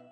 you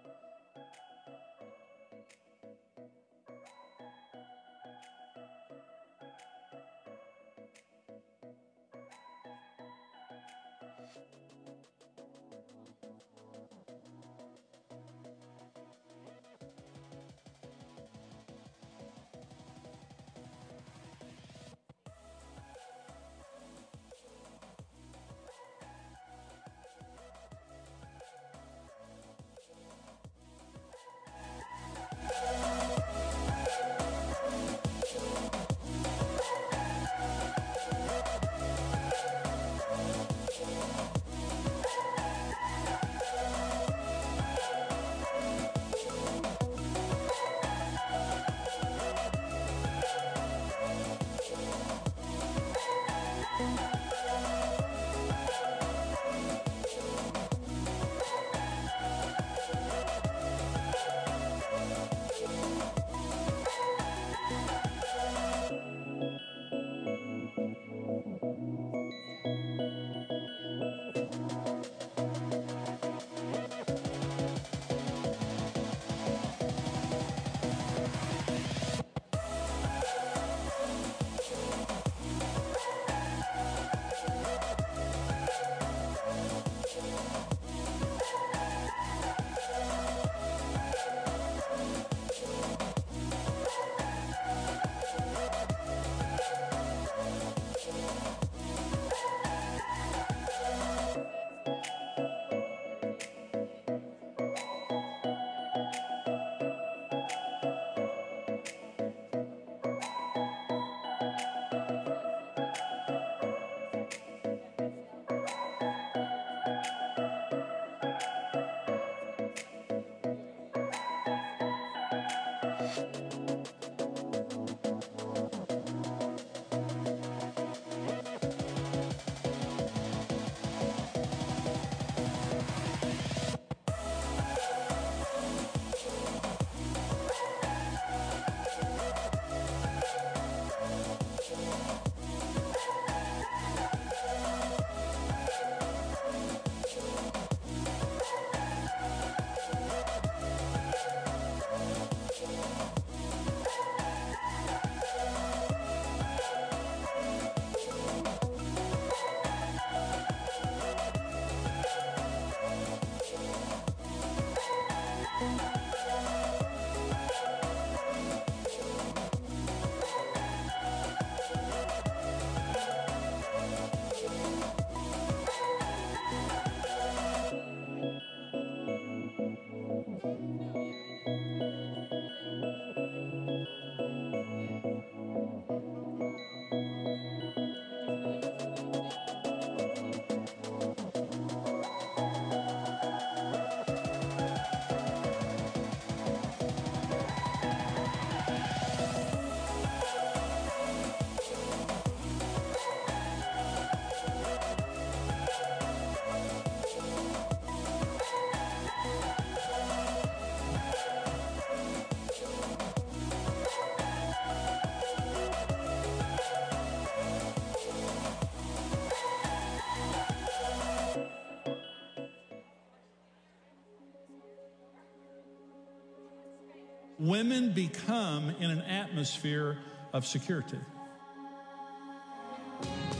women become in an atmosphere of security.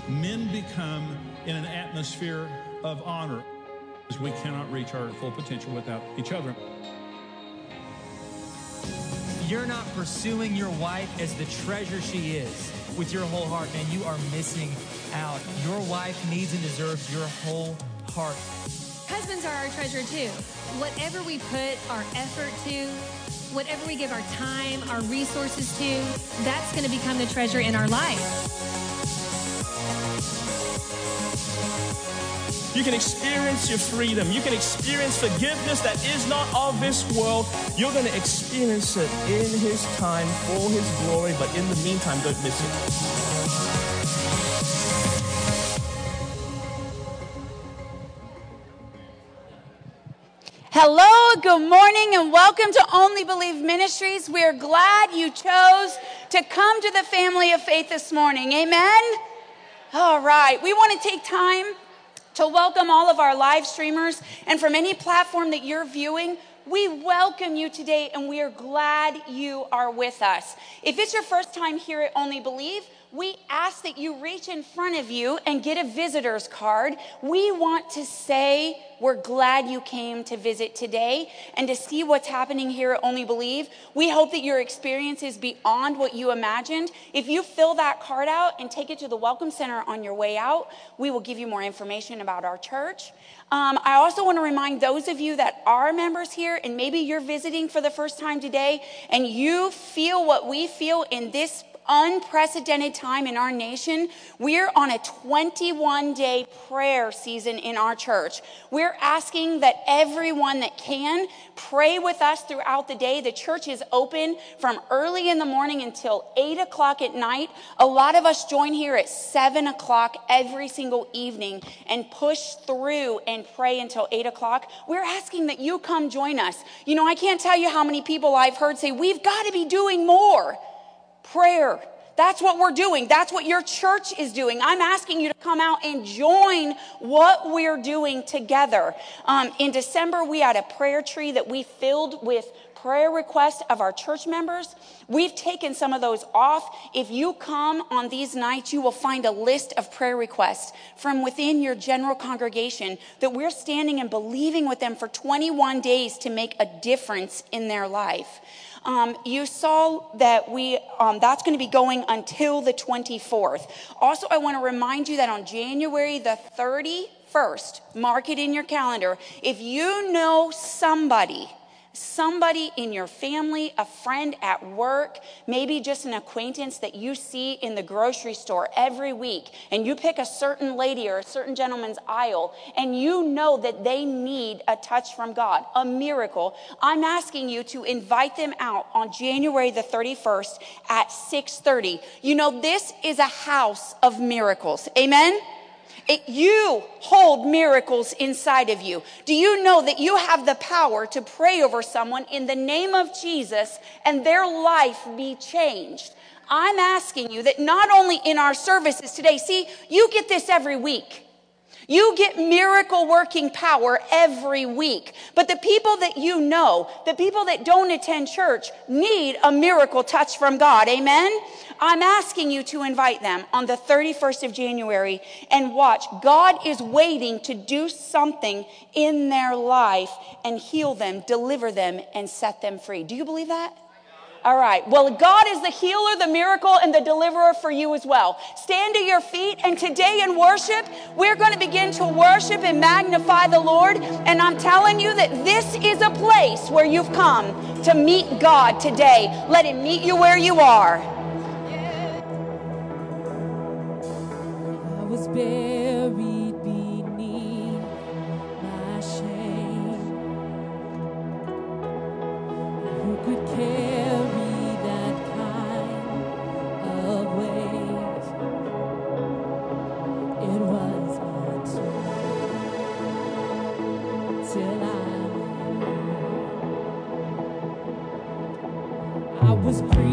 Men become in an atmosphere of honor. We cannot reach our full potential without each other. You're not pursuing your wife as the treasure she is with your whole heart, man. You are missing out. Your wife needs and deserves your whole heart. Husbands are our treasure too. Whatever we put our effort to, whatever we give our time, our resources to, that's going to become the treasure in our life. You can experience your freedom. You can experience forgiveness that is not of this world. You're going to experience it in His time for His glory, but in the meantime, don't miss it. Good morning, and welcome to Only Believe Ministries. We are glad you chose to come to the family of faith this morning. Amen. All right, we want to take time to welcome all of our live streamers, and from any platform that you're viewing, we welcome you today and we are glad you are with us. If it's your first time here at Only Believe, we ask that you reach in front of you and get a visitor's card. We want to say we're glad you came to visit today and to see what's happening here at Only Believe. We hope that your experience is beyond what you imagined. If you fill that card out and take it to the Welcome Center on your way out, we will give you more information about our church. Um, I also want to remind those of you that are members here, and maybe you're visiting for the first time today, and you feel what we feel in this unprecedented time in our nation. We're on a 21 day prayer season in our church. We're asking that everyone that can pray with us throughout the day. The church is open from early in the morning until 8 o'clock at night. A lot of us join here at 7 o'clock every single evening and push through and pray until 8 o'clock. We're asking that you come join us. You know, I can't tell you how many people I've heard say, We've got to be doing more prayer. That's what we're doing. That's what your church is doing. I'm asking you to come out and join what we're doing together. Um, in December, we had a prayer tree that we filled with prayer requests of our church members. We've taken some of those off. If you come on these nights, you will find a list of prayer requests from within your general congregation that we're standing and believing with them for 21 days to make a difference in their life. Um, you saw that we um, that's going to be going until the 24th. Also, I want to remind you that on January the 31st, mark it in your calendar. If you know somebody somebody in your family, a friend at work, maybe just an acquaintance that you see in the grocery store every week, and you pick a certain lady or a certain gentleman's aisle, and you know that they need a touch from God, a miracle, I'm asking you to invite them out on January the 31st at 6:30. You know, this is a house of miracles. Amen. It, you hold miracles inside of you. Do you know that you have the power to pray over someone in the name of Jesus and their life be changed? I'm asking you that not only in our services today, see, you get this every week. You get miracle working power every week. But the people that you know, the people that don't attend church, need a miracle touch from God. Amen? I'm asking you to invite them on the 31st of January and watch. God is waiting to do something in their life and heal them, deliver them, and set them free. Do you believe that? All right. Well, God is the healer, the miracle, and the deliverer for you as well. Stand to your feet, and today in worship, we're going to begin to worship and magnify the Lord. And I'm telling you that this is a place where you've come to meet God today. Let Him meet you where you are. was buried beneath my shame. Who could carry was my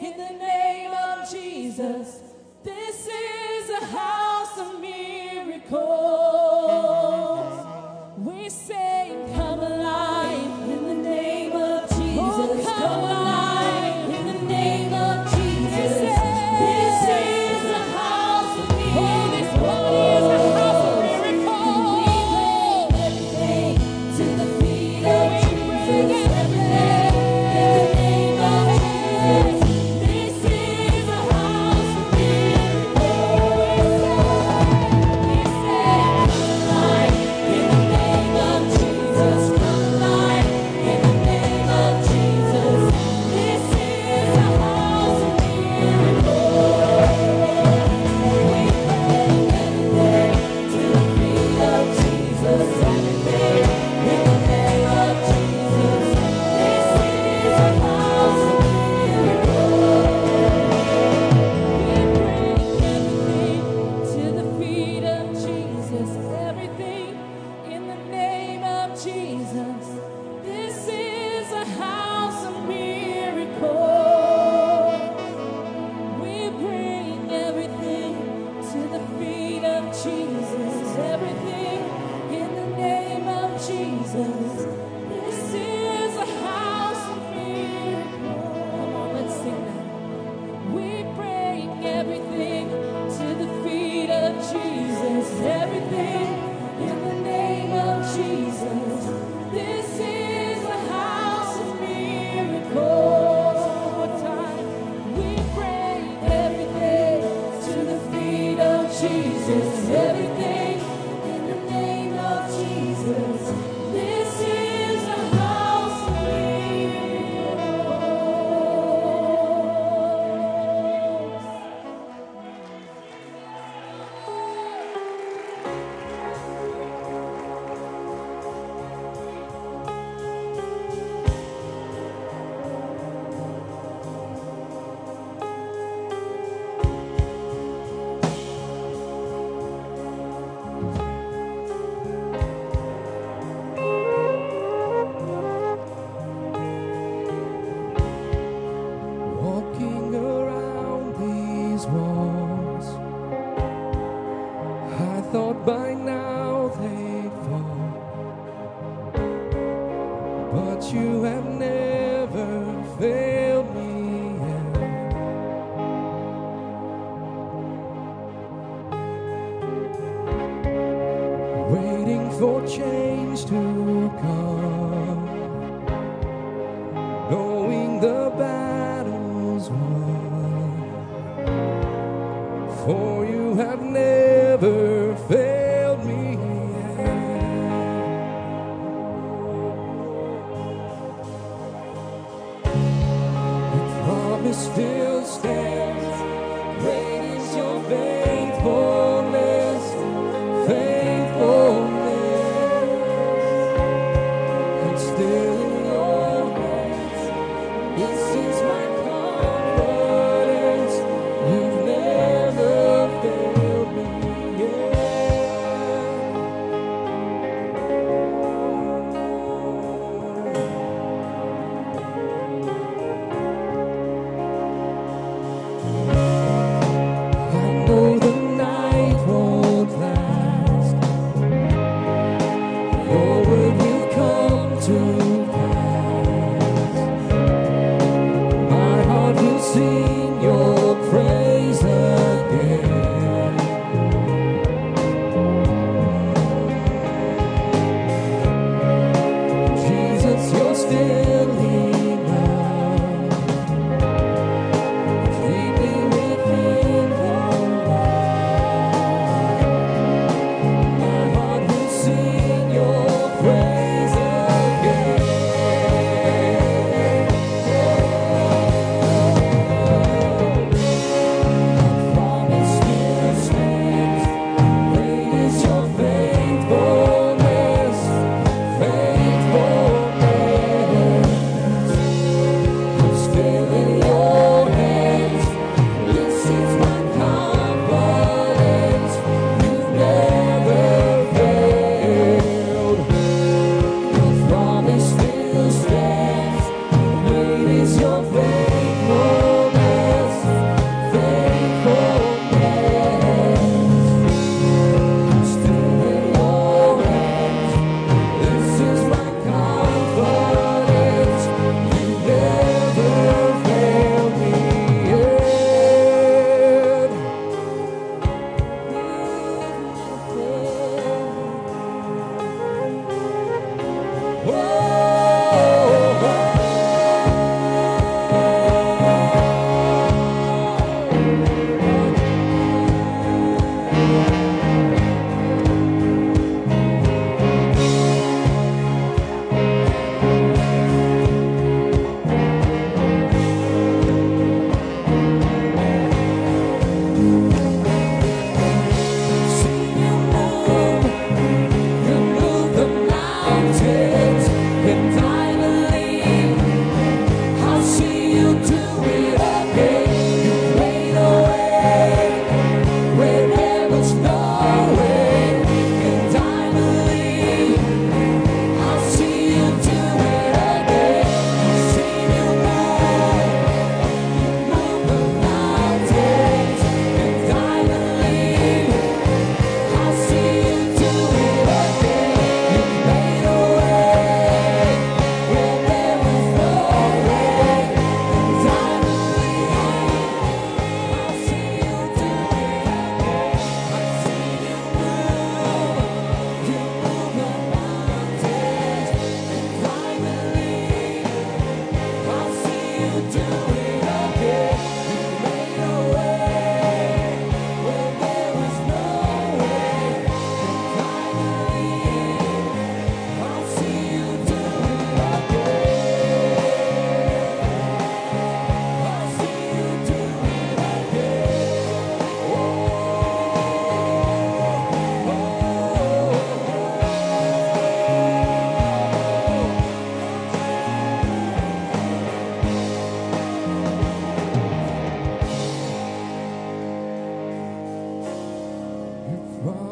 in the name of Jesus. This is a house of miracles.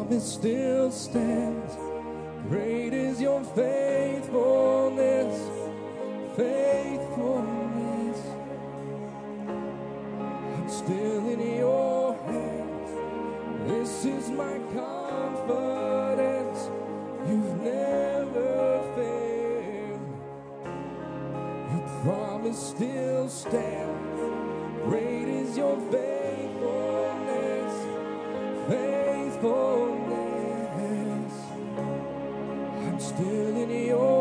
Promise still stands. Great is your faithfulness, faithfulness. I'm still in your hands. This is my confidence. You've never failed. Your promise still stands. Great is your faithfulness, faithfulness. Still in your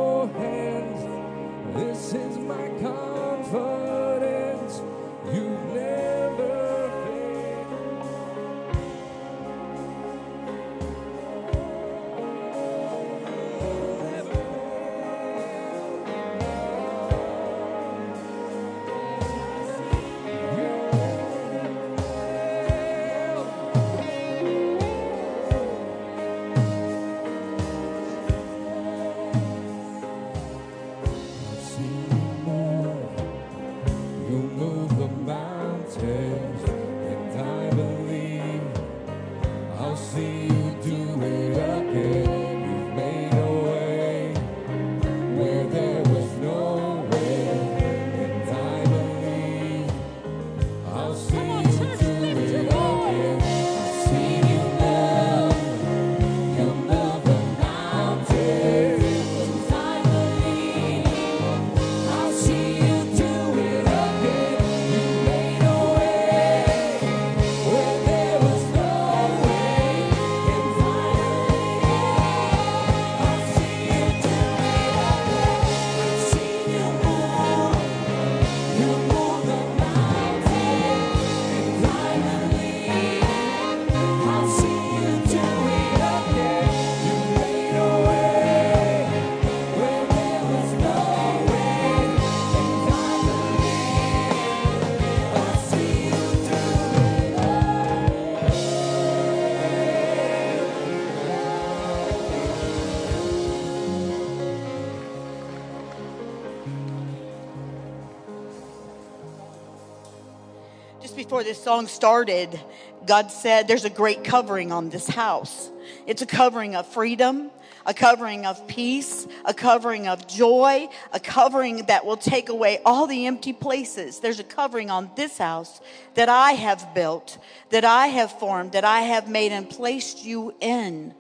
before this song started, God said there's a great covering on this house. It's a covering of freedom, a covering of peace, a covering of joy, a covering that will take away all the empty places. There's a covering on this house that I have built, that I have formed, that I have made and placed you in.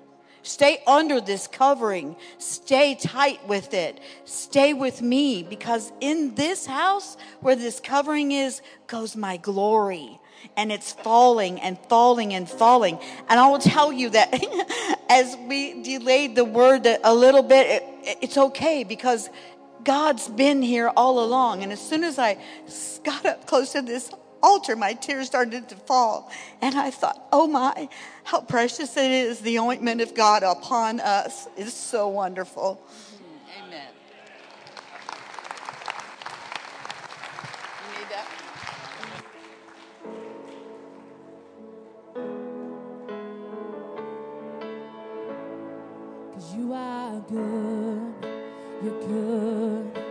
Stay under this covering. Stay tight with it. Stay with me because in this house where this covering is goes my glory. And it's falling and falling and falling. And I will tell you that as we delayed the word a little bit, it, it's okay because God's been here all along. And as soon as I got up close to this altar, my tears started to fall. And I thought, oh my, how precious it is, the ointment of God upon us is so wonderful. Amen. You need that? Cause you are good, you're good.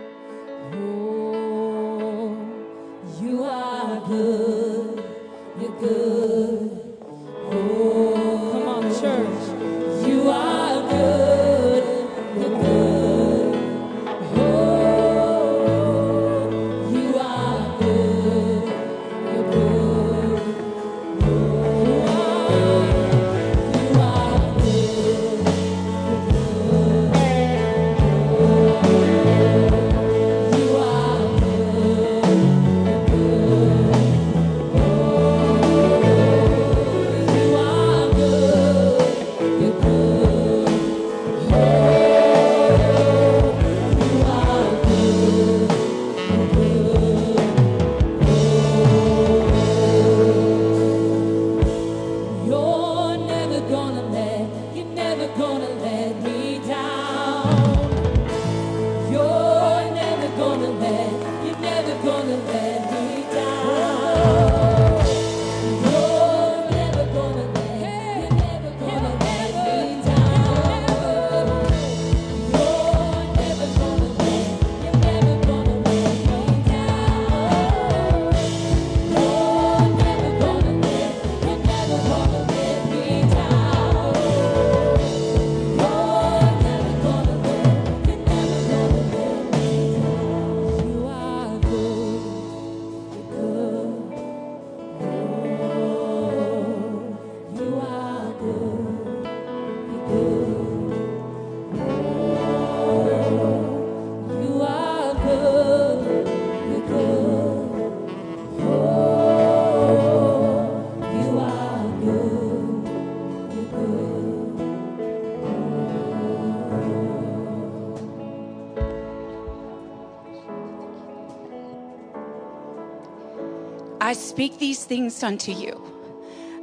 Speak these things unto you.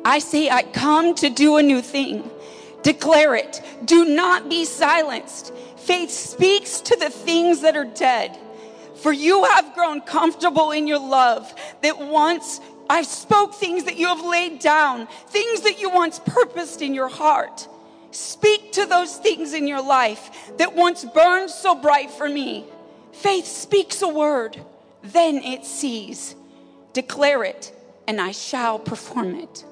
I say, I come to do a new thing. Declare it. Do not be silenced. Faith speaks to the things that are dead. For you have grown comfortable in your love that once I spoke things that you have laid down, things that you once purposed in your heart. Speak to those things in your life that once burned so bright for me. Faith speaks a word, then it sees. Declare it, and I shall perform it.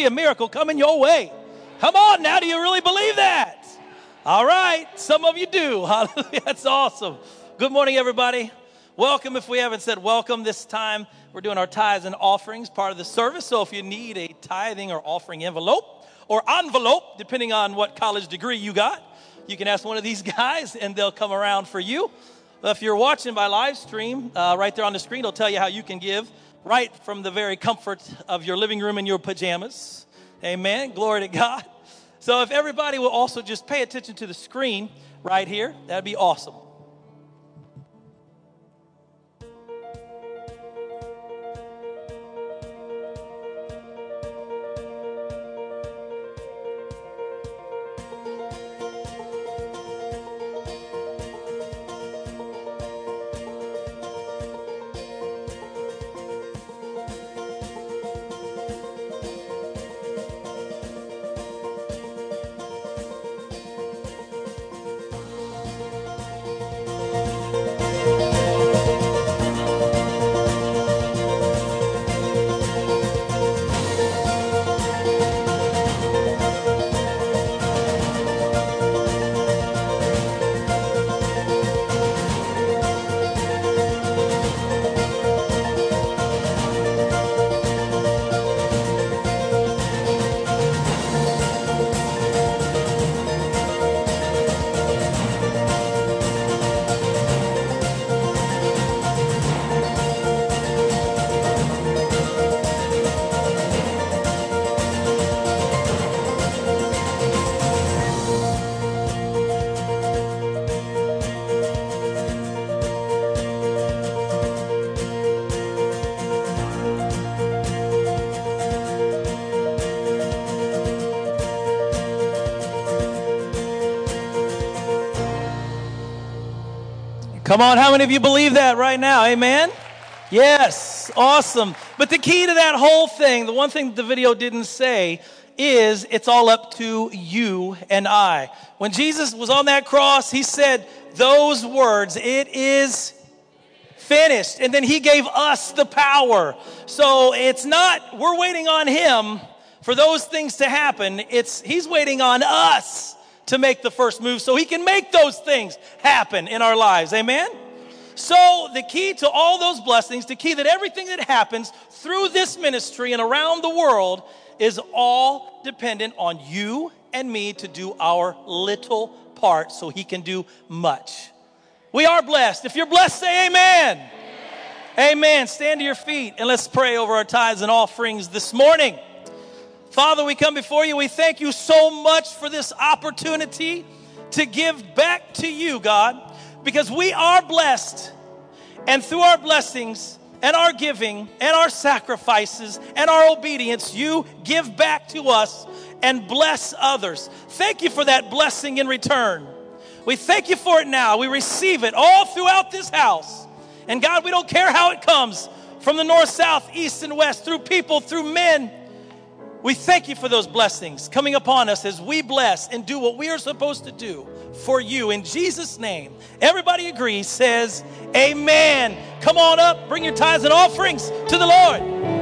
See a miracle coming your way? Come on now, do you really believe that? All right, some of you do. Hallelujah. That's awesome. Good morning, everybody. Welcome. If we haven't said welcome this time, we're doing our tithes and offerings, part of the service. So if you need a tithing or offering envelope or envelope, depending on what college degree you got, you can ask one of these guys and they'll come around for you. If you're watching by live stream, uh, right there on the screen, it'll tell you how you can give right from the very comfort of your living room in your pajamas. Amen. Glory to God. So if everybody will also just pay attention to the screen right here, that'd be awesome. Come on, how many of you believe that right now? Amen? Yes, awesome. But the key to that whole thing, the one thing the video didn't say, is it's all up to you and I. When Jesus was on that cross, he said those words, it is finished. And then he gave us the power. So it's not, we're waiting on him for those things to happen. It's, he's waiting on us to make the first move so he can make those things happen in our lives. Amen? So, the key to all those blessings, the key that everything that happens through this ministry and around the world is all dependent on you and me to do our little part so he can do much. We are blessed. If you're blessed, say amen. amen. Amen. Stand to your feet and let's pray over our tithes and offerings this morning. Father, we come before you. We thank you so much for this opportunity to give back to you, God, because we are blessed. And through our blessings and our giving and our sacrifices and our obedience, you give back to us and bless others. Thank you for that blessing in return. We thank you for it now. We receive it all throughout this house. And God, we don't care how it comes from the north, south, east, and west, through people, through men. We thank you for those blessings coming upon us as we bless and do what we are supposed to do for you. In Jesus' name, everybody agrees, says, Amen. Come on up, bring your tithes and offerings to the Lord.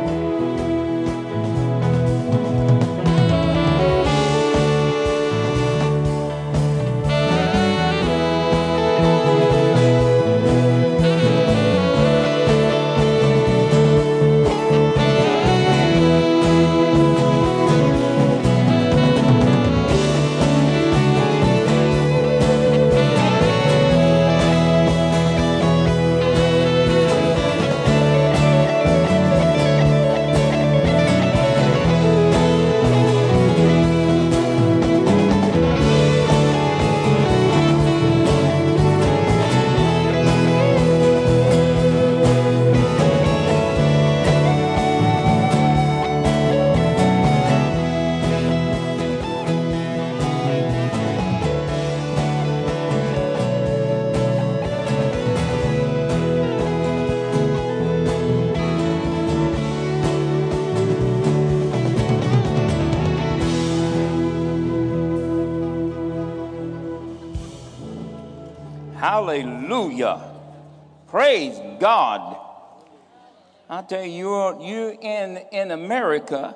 Tell you, you're, you in, in America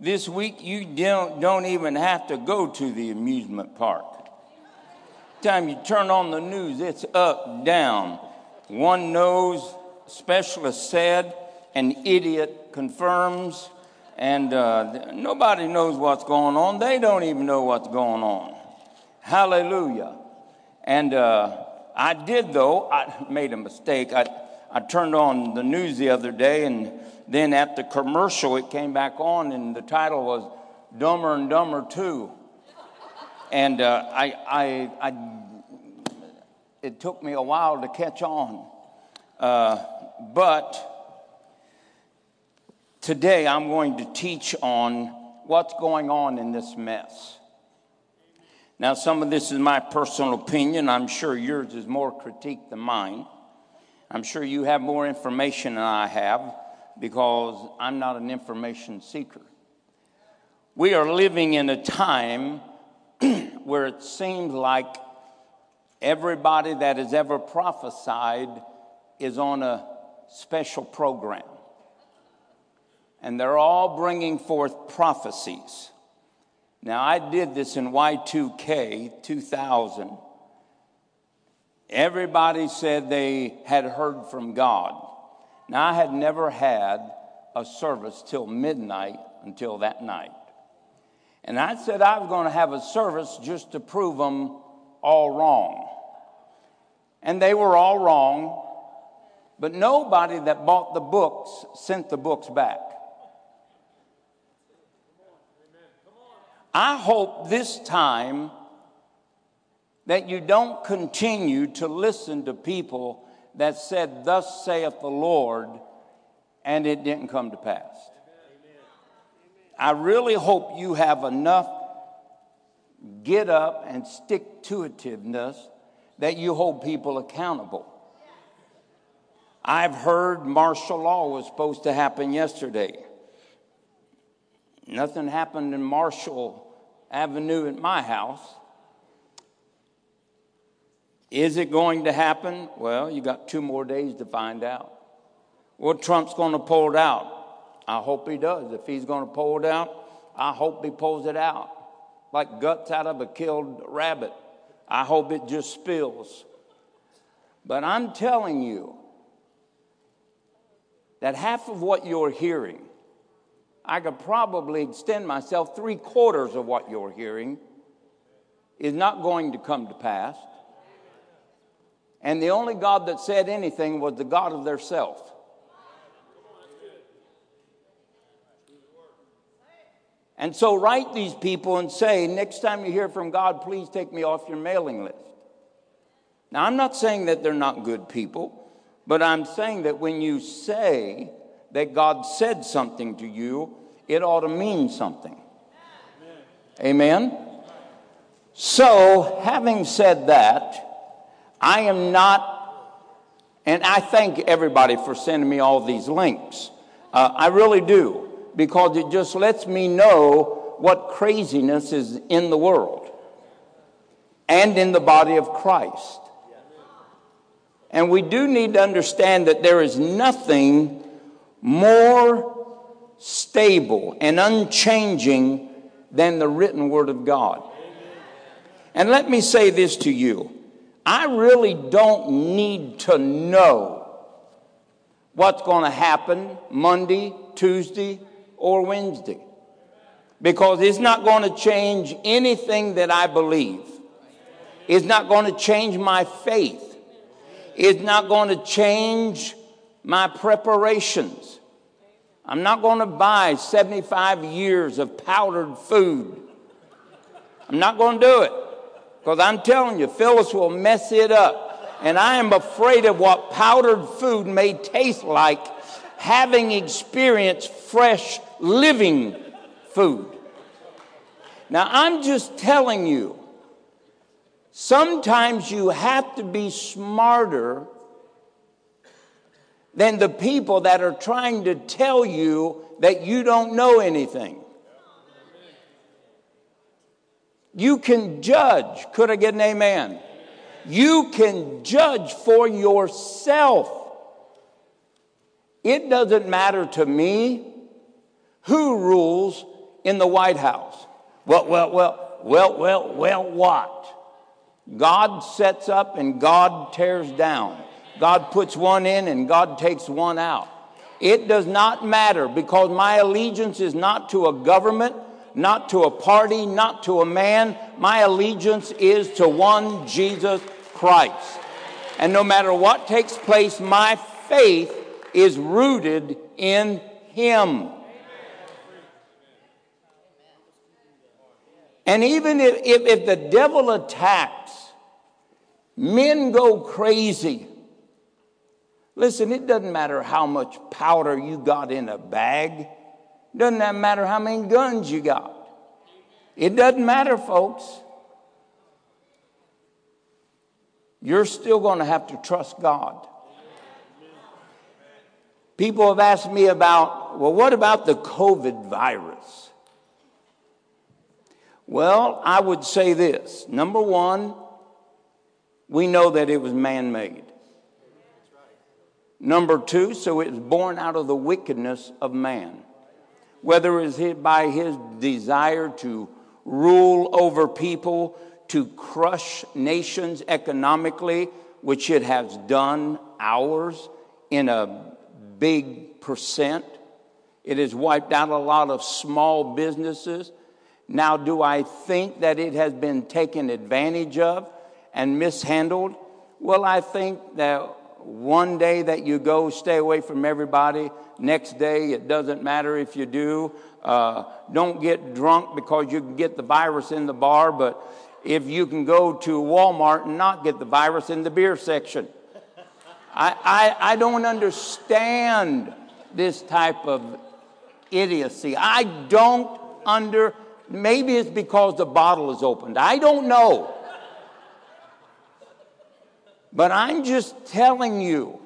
this week, you don't, don't even have to go to the amusement park. Time you turn on the news, it's up, down. One knows, specialist said, an idiot confirms, and uh, nobody knows what's going on. They don't even know what's going on. Hallelujah. And uh, I did, though, I made a mistake. I, I turned on the news the other day, and then at the commercial, it came back on, and the title was Dumber and Dumber 2. And uh, I, I, I, it took me a while to catch on. Uh, but today I'm going to teach on what's going on in this mess. Now, some of this is my personal opinion. I'm sure yours is more critique than mine. I'm sure you have more information than I have because I'm not an information seeker. We are living in a time where it seems like everybody that has ever prophesied is on a special program. And they're all bringing forth prophecies. Now, I did this in Y2K 2000. Everybody said they had heard from God. Now, I had never had a service till midnight until that night. And I said I was going to have a service just to prove them all wrong. And they were all wrong, but nobody that bought the books sent the books back. I hope this time that you don't continue to listen to people that said, Thus saith the Lord, and it didn't come to pass. I really hope you have enough get up and stick to itiveness that you hold people accountable. I've heard martial law was supposed to happen yesterday. Nothing happened in Marshall Avenue at my house. Is it going to happen? Well, you got two more days to find out. Well, Trump's going to pull it out. I hope he does. If he's going to pull it out, I hope he pulls it out. Like guts out of a killed rabbit. I hope it just spills. But I'm telling you that half of what you're hearing, I could probably extend myself three quarters of what you're hearing, is not going to come to pass. And the only God that said anything was the God of their self. And so write these people and say, next time you hear from God, please take me off your mailing list. Now, I'm not saying that they're not good people, but I'm saying that when you say that God said something to you, it ought to mean something. Amen? So, having said that, I am not, and I thank everybody for sending me all these links. Uh, I really do because it just lets me know what craziness is in the world and in the body of Christ. And we do need to understand that there is nothing more stable and unchanging than the written word of God. And let me say this to you I really don't need to know what's going to happen Monday, Tuesday, or Wednesday because it's not going to change anything that I believe. It's not going to change my faith. It's not going to change my preparations. I'm not going to buy 75 years of powdered food. I'm not going to do it because I'm telling you, Phyllis will mess it up. And I am afraid of what powdered food may taste like having experienced fresh living food. Now, I'm just telling you, sometimes you have to be smarter than the people that are trying to tell you that you don't know anything. You can judge. Could I get an amen? You can judge for yourself. It doesn't matter to me who rules in the White House? Well, well, well, well, well, well, what? God sets up and God tears down. God puts one in and God takes one out. It does not matter because my allegiance is not to a government, not to a party, not to a man. My allegiance is to one Jesus Christ. And no matter what takes place, my faith is rooted in Him. And even if, if, if the devil attacks, men go crazy. Listen, it doesn't matter how much powder you got in a bag. Doesn't that matter how many guns you got. It doesn't matter, folks. You're still going to have to trust God. People have asked me about, well, what about the COVID virus? Well, I would say this. Number one, we know that it was man made. Number two, so it was born out of the wickedness of man. Whether it's by his desire to rule over people, to crush nations economically, which it has done ours in a big percent. It has wiped out a lot of small businesses. Now, do I think that it has been taken advantage of and mishandled? Well, I think that one day that you go stay away from everybody, next day it doesn't matter if you do. Uh, don't get drunk because you can get the virus in the bar, but if you can go to Walmart and not get the virus in the beer section. I, I, I don't understand this type of idiocy. I don't under Maybe it's because the bottle is opened. I don't know. But I'm just telling you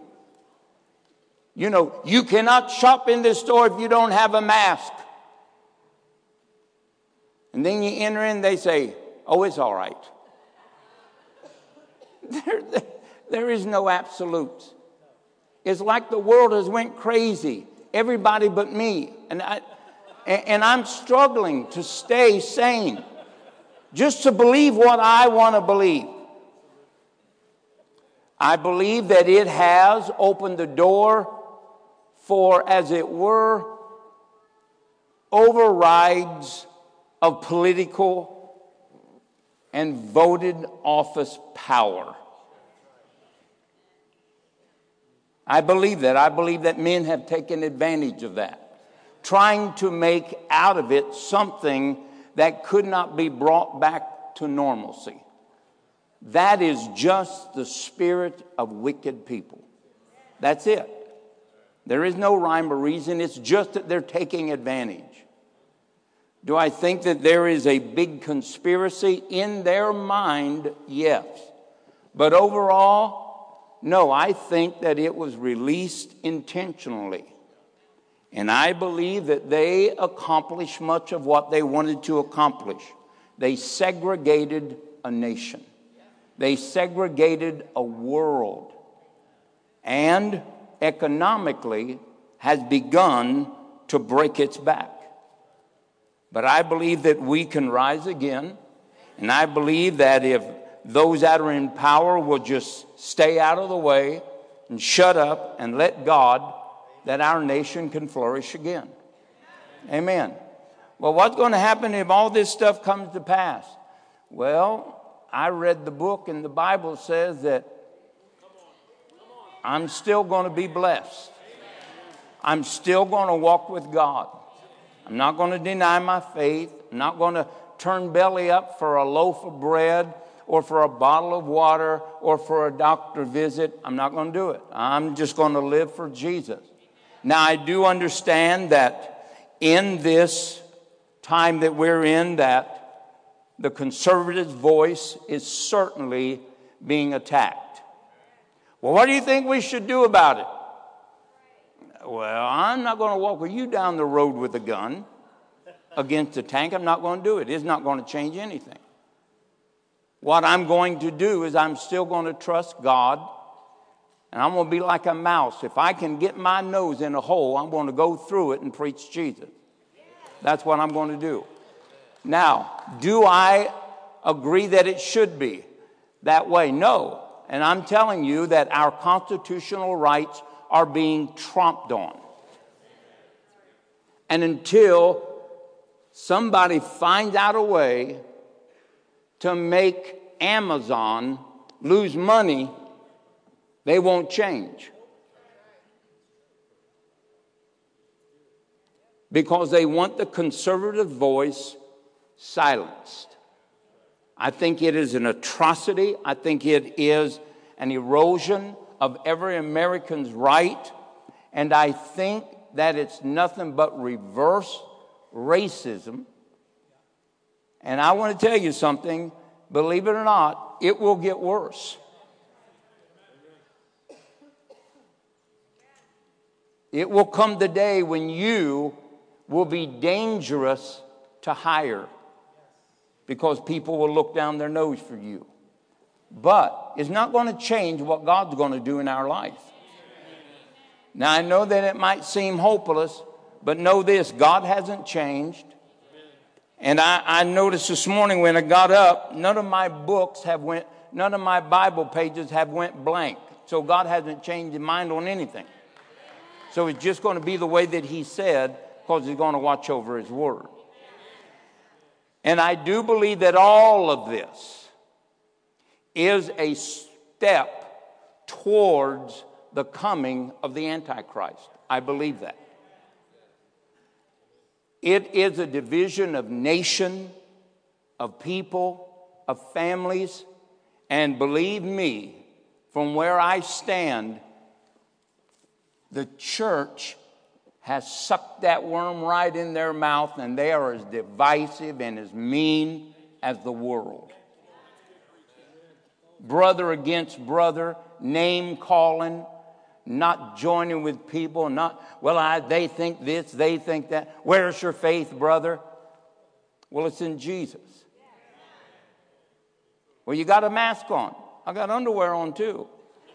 You know, you cannot shop in this store if you don't have a mask. And then you enter in, they say, oh, it's all right. There, there, is no absolutes. It's like the world has went crazy. Everybody but me. And, I, and I'm struggling to stay sane. Just to believe what I want to believe. I believe that it has opened the door for, as it were, overrides of political and voted office power. I believe that. I believe that men have taken advantage of that, trying to make out of it something that could not be brought back to normalcy. That is just the spirit of wicked people. That's it. There is no rhyme or reason. It's just that they're taking advantage. Do I think that there is a big conspiracy in their mind? Yes. But overall, no, I think that it was released intentionally. And I believe that they accomplished much of what they wanted to accomplish. They segregated a nation, they segregated a world. And economically has begun to break its back. But I believe that we can rise again. And I believe that if those that are in power will just stay out of the way and shut up and let God, that our nation can flourish again. Amen. Well, what's going to happen if all this stuff comes to pass? Well, I read the book, and the Bible says that I'm still going to be blessed. I'm still going to walk with God. I'm not going to deny my faith. I'm not going to turn belly up for a loaf of bread or for a bottle of water or for a doctor visit. I'm not going to do it. I'm just going to live for Jesus. Now, I do understand that in this time that we're in, that the conservative voice is certainly being attacked. Well, what do you think we should do about it? Well, I'm not going to walk with you down the road with a gun against a tank. I'm not going to do it. It's not going to change anything. What I'm going to do is I'm still going to trust God and I'm going to be like a mouse. If I can get my nose in a hole, I'm going to go through it and preach Jesus. That's what I'm going to do. Now, do I agree that it should be that way? No. And I'm telling you that our constitutional rights are being tromped on. And until somebody finds out a way to make Amazon lose money, they won't change. Because they want the conservative voice silenced. I think it is an atrocity. I think it is an erosion of every American's right. And I think that it's nothing but reverse racism. And I want to tell you something believe it or not, it will get worse. It will come the day when you will be dangerous to hire because people will look down their nose for you. But it's not going to change what God's going to do in our life. Now, I know that it might seem hopeless, but know this God hasn't changed. And I, I noticed this morning when I got up, none of my books have went, none of my Bible pages have went blank. So God hasn't changed his mind on anything. So it's just going to be the way that he said because he's going to watch over his word. And I do believe that all of this is a step towards the coming of the Antichrist. I believe that. It is a division of nation, of people, of families, and believe me, from where I stand, the church has sucked that worm right in their mouth, and they are as divisive and as mean as the world. Brother against brother, name calling, not joining with people, not, well, I, they think this, they think that. Where's your faith, brother? Well, it's in Jesus. Well, you got a mask on. I got underwear on too.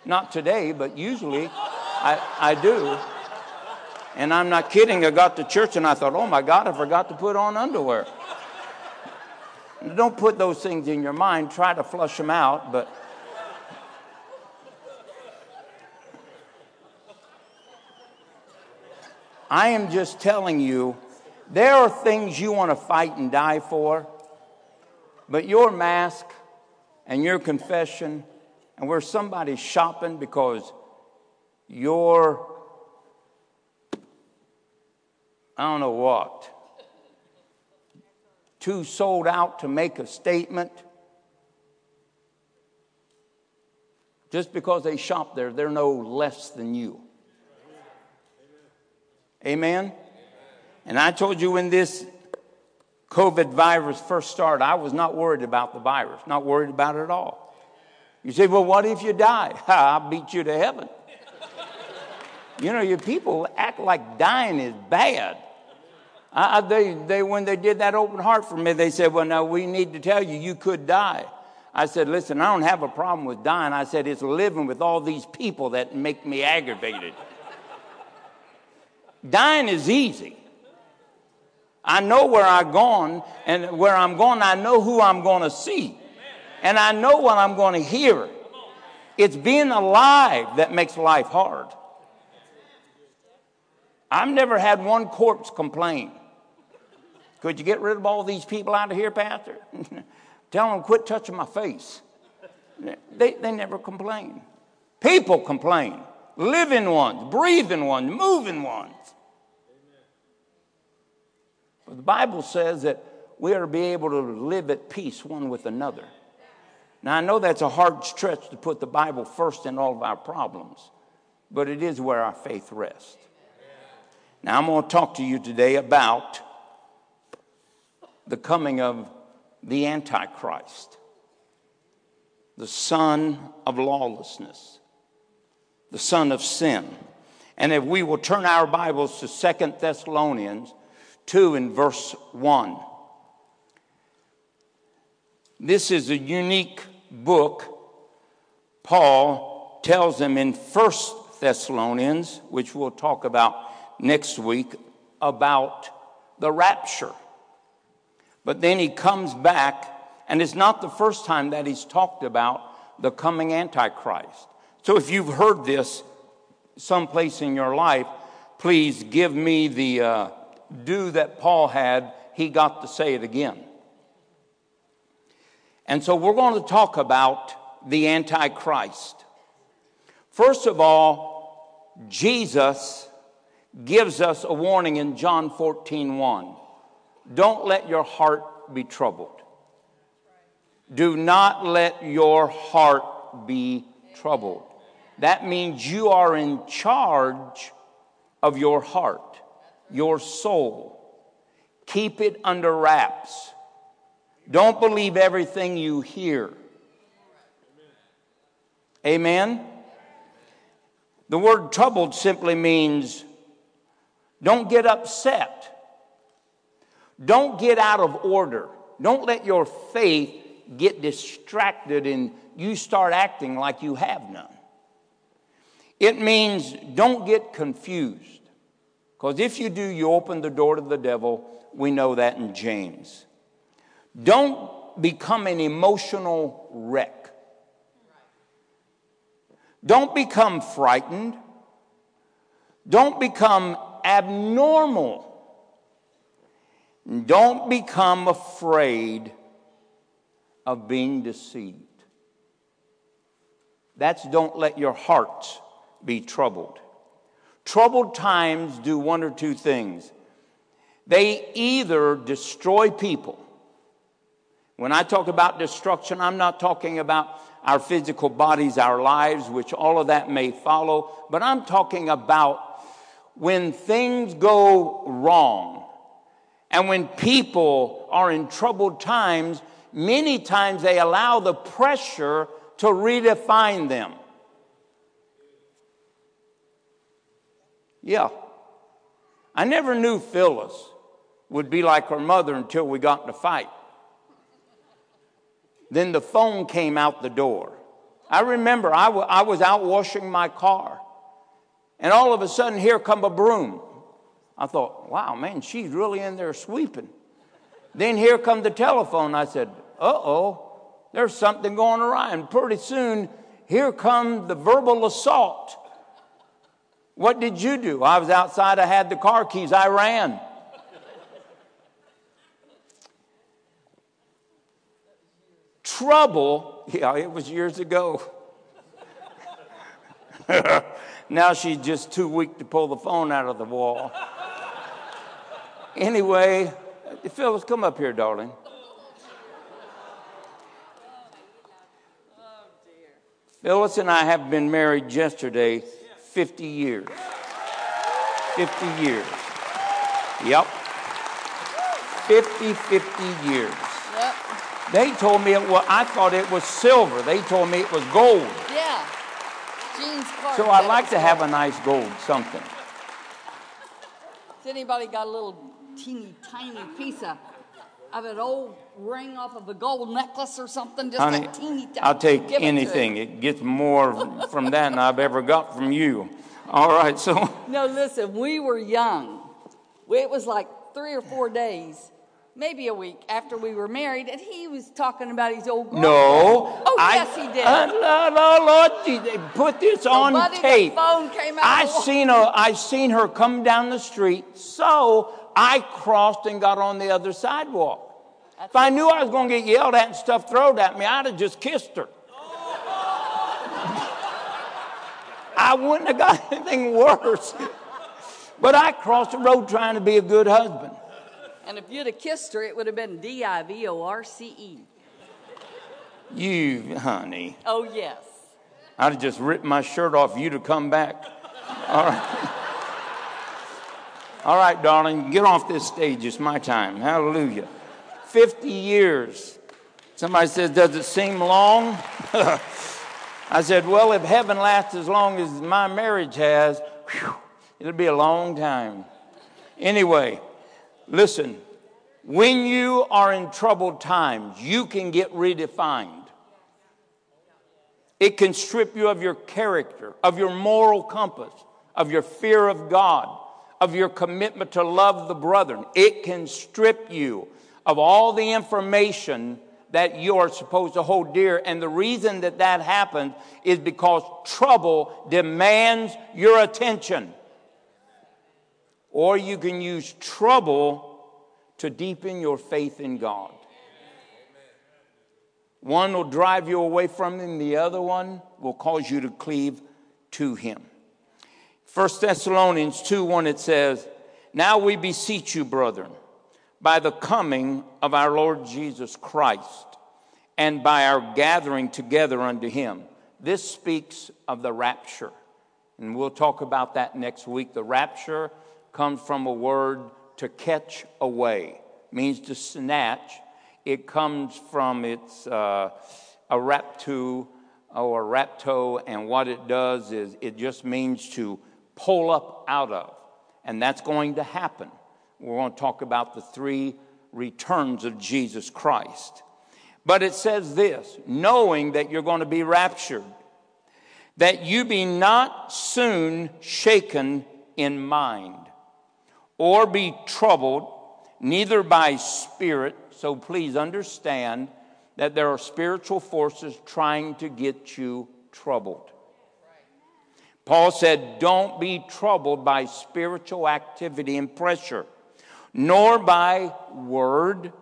Not today, but usually I, I do. And I'm not kidding. I got to church and I thought, oh my God, I forgot to put on underwear. Don't put those things in your mind. Try to flush them out, but. I am just telling you, there are things you want to fight and die for, but your mask and your confession, and where somebody's shopping because you're, I don't know what, too sold out to make a statement. Just because they shop there, they're no less than you. Amen? And I told you when this COVID virus first started, I was not worried about the virus, not worried about it at all. You say, well, what if you die? I'll beat you to heaven. you know, your people act like dying is bad. I, they, they, when they did that open heart for me, they said, well, now we need to tell you, you could die. I said, listen, I don't have a problem with dying. I said, it's living with all these people that make me aggravated. Dying is easy. I know where I'm going, and where I'm going, I know who I'm going to see. And I know what I'm going to hear. It's being alive that makes life hard. I've never had one corpse complain. Could you get rid of all these people out of here, Pastor? Tell them quit touching my face. They, they never complain. People complain. Living ones, breathing ones, moving ones. But the Bible says that we are to be able to live at peace one with another. Now, I know that's a hard stretch to put the Bible first in all of our problems, but it is where our faith rests. Now, I'm going to talk to you today about the coming of the Antichrist, the son of lawlessness, the son of sin. And if we will turn our Bibles to Second Thessalonians 2 in verse 1. This is a unique book. Paul tells them in First Thessalonians, which we'll talk about next week, about the rapture. But then he comes back, and it's not the first time that he's talked about the coming Antichrist. So if you've heard this someplace in your life, please give me the. Uh, do that Paul had, he got to say it again. And so we're going to talk about the Antichrist. First of all, Jesus gives us a warning in John 14 1. Don't let your heart be troubled. Do not let your heart be troubled. That means you are in charge of your heart your soul. Keep it under wraps. Don't believe everything you hear. Amen? The word troubled simply means don't get upset. Don't get out of order. Don't let your faith get distracted and you start acting like you have none. It means don't get confused. Because if you do, you open the door to the devil. We know that in James. Don't become an emotional wreck. Don't become frightened. Don't become abnormal. Don't become afraid of being deceived. That's don't let your hearts be troubled. Troubled times do one or two things. They either destroy people. When I talk about destruction, I'm not talking about our physical bodies, our lives, which all of that may follow, but I'm talking about when things go wrong and when people are in troubled times, many times they allow the pressure to redefine them. Yeah. I never knew Phyllis would be like her mother until we got in a fight. Then the phone came out the door. I remember I wa- I was out washing my car, and all of a sudden, here come a broom. I thought, wow, man, she's really in there sweeping. Then here come the telephone. I said, uh oh, there's something going awry. And pretty soon, here come the verbal assault. What did you do? I was outside, I had the car keys, I ran. Trouble, yeah, it was years ago. now she's just too weak to pull the phone out of the wall. Anyway, Phyllis, come up here, darling. Phyllis and I have been married yesterday 50 years. 50 years. Yep. 50, 50 years. Yep. They told me it was, I thought it was silver. They told me it was gold. Yeah. Jeans Clark. So I'd like to have a nice gold something. Has anybody got a little teeny tiny piece of, of an old ring off of a gold necklace or something? Just Honey, a teeny tiny. I'll take Give it anything. him. It gets more from that than I've ever got from you. All right, so No, listen, we were young. It was like three or four days, maybe a week after we were married, and he was talking about his old girlfriend. no. Oh, I- yes, he did. Uh, no, no, Lord, gee, put this on buddy, the tape. phone came out I seen her. I seen her come down the street, so I crossed and got on the other sidewalk. if I knew I was going to get yelled at and stuff thrown at me, I'd have just kissed her. I wouldn't have got anything worse. But I crossed the road trying to be a good husband. And if you'd have kissed her, it would have been D I V O R C E. You, honey. Oh, yes. I'd have just ripped my shirt off you to come back. All right. All right, darling, get off this stage. It's my time. Hallelujah. 50 years. Somebody says, Does it seem long? I said, Well, if heaven lasts as long as my marriage has, whew, it'll be a long time. Anyway, listen. When you are in troubled times, you can get redefined. It can strip you of your character, of your moral compass, of your fear of God, of your commitment to love the brethren. It can strip you of all the information that you are supposed to hold dear. And the reason that that happens is because trouble demands your attention. Or you can use trouble to deepen your faith in God. One will drive you away from him, the other one will cause you to cleave to him. 1 Thessalonians 2 1, it says, Now we beseech you, brethren, by the coming of our Lord Jesus Christ and by our gathering together unto him. This speaks of the rapture. And we'll talk about that next week. The rapture comes from a word to catch away, means to snatch. It comes from its uh, a raptu or a rapto, and what it does is it just means to pull up out of. And that's going to happen. We're going to talk about the three returns of Jesus Christ. But it says this knowing that you're going to be raptured, that you be not soon shaken in mind, or be troubled, neither by spirit. So please understand that there are spiritual forces trying to get you troubled. Paul said, Don't be troubled by spiritual activity and pressure, nor by word,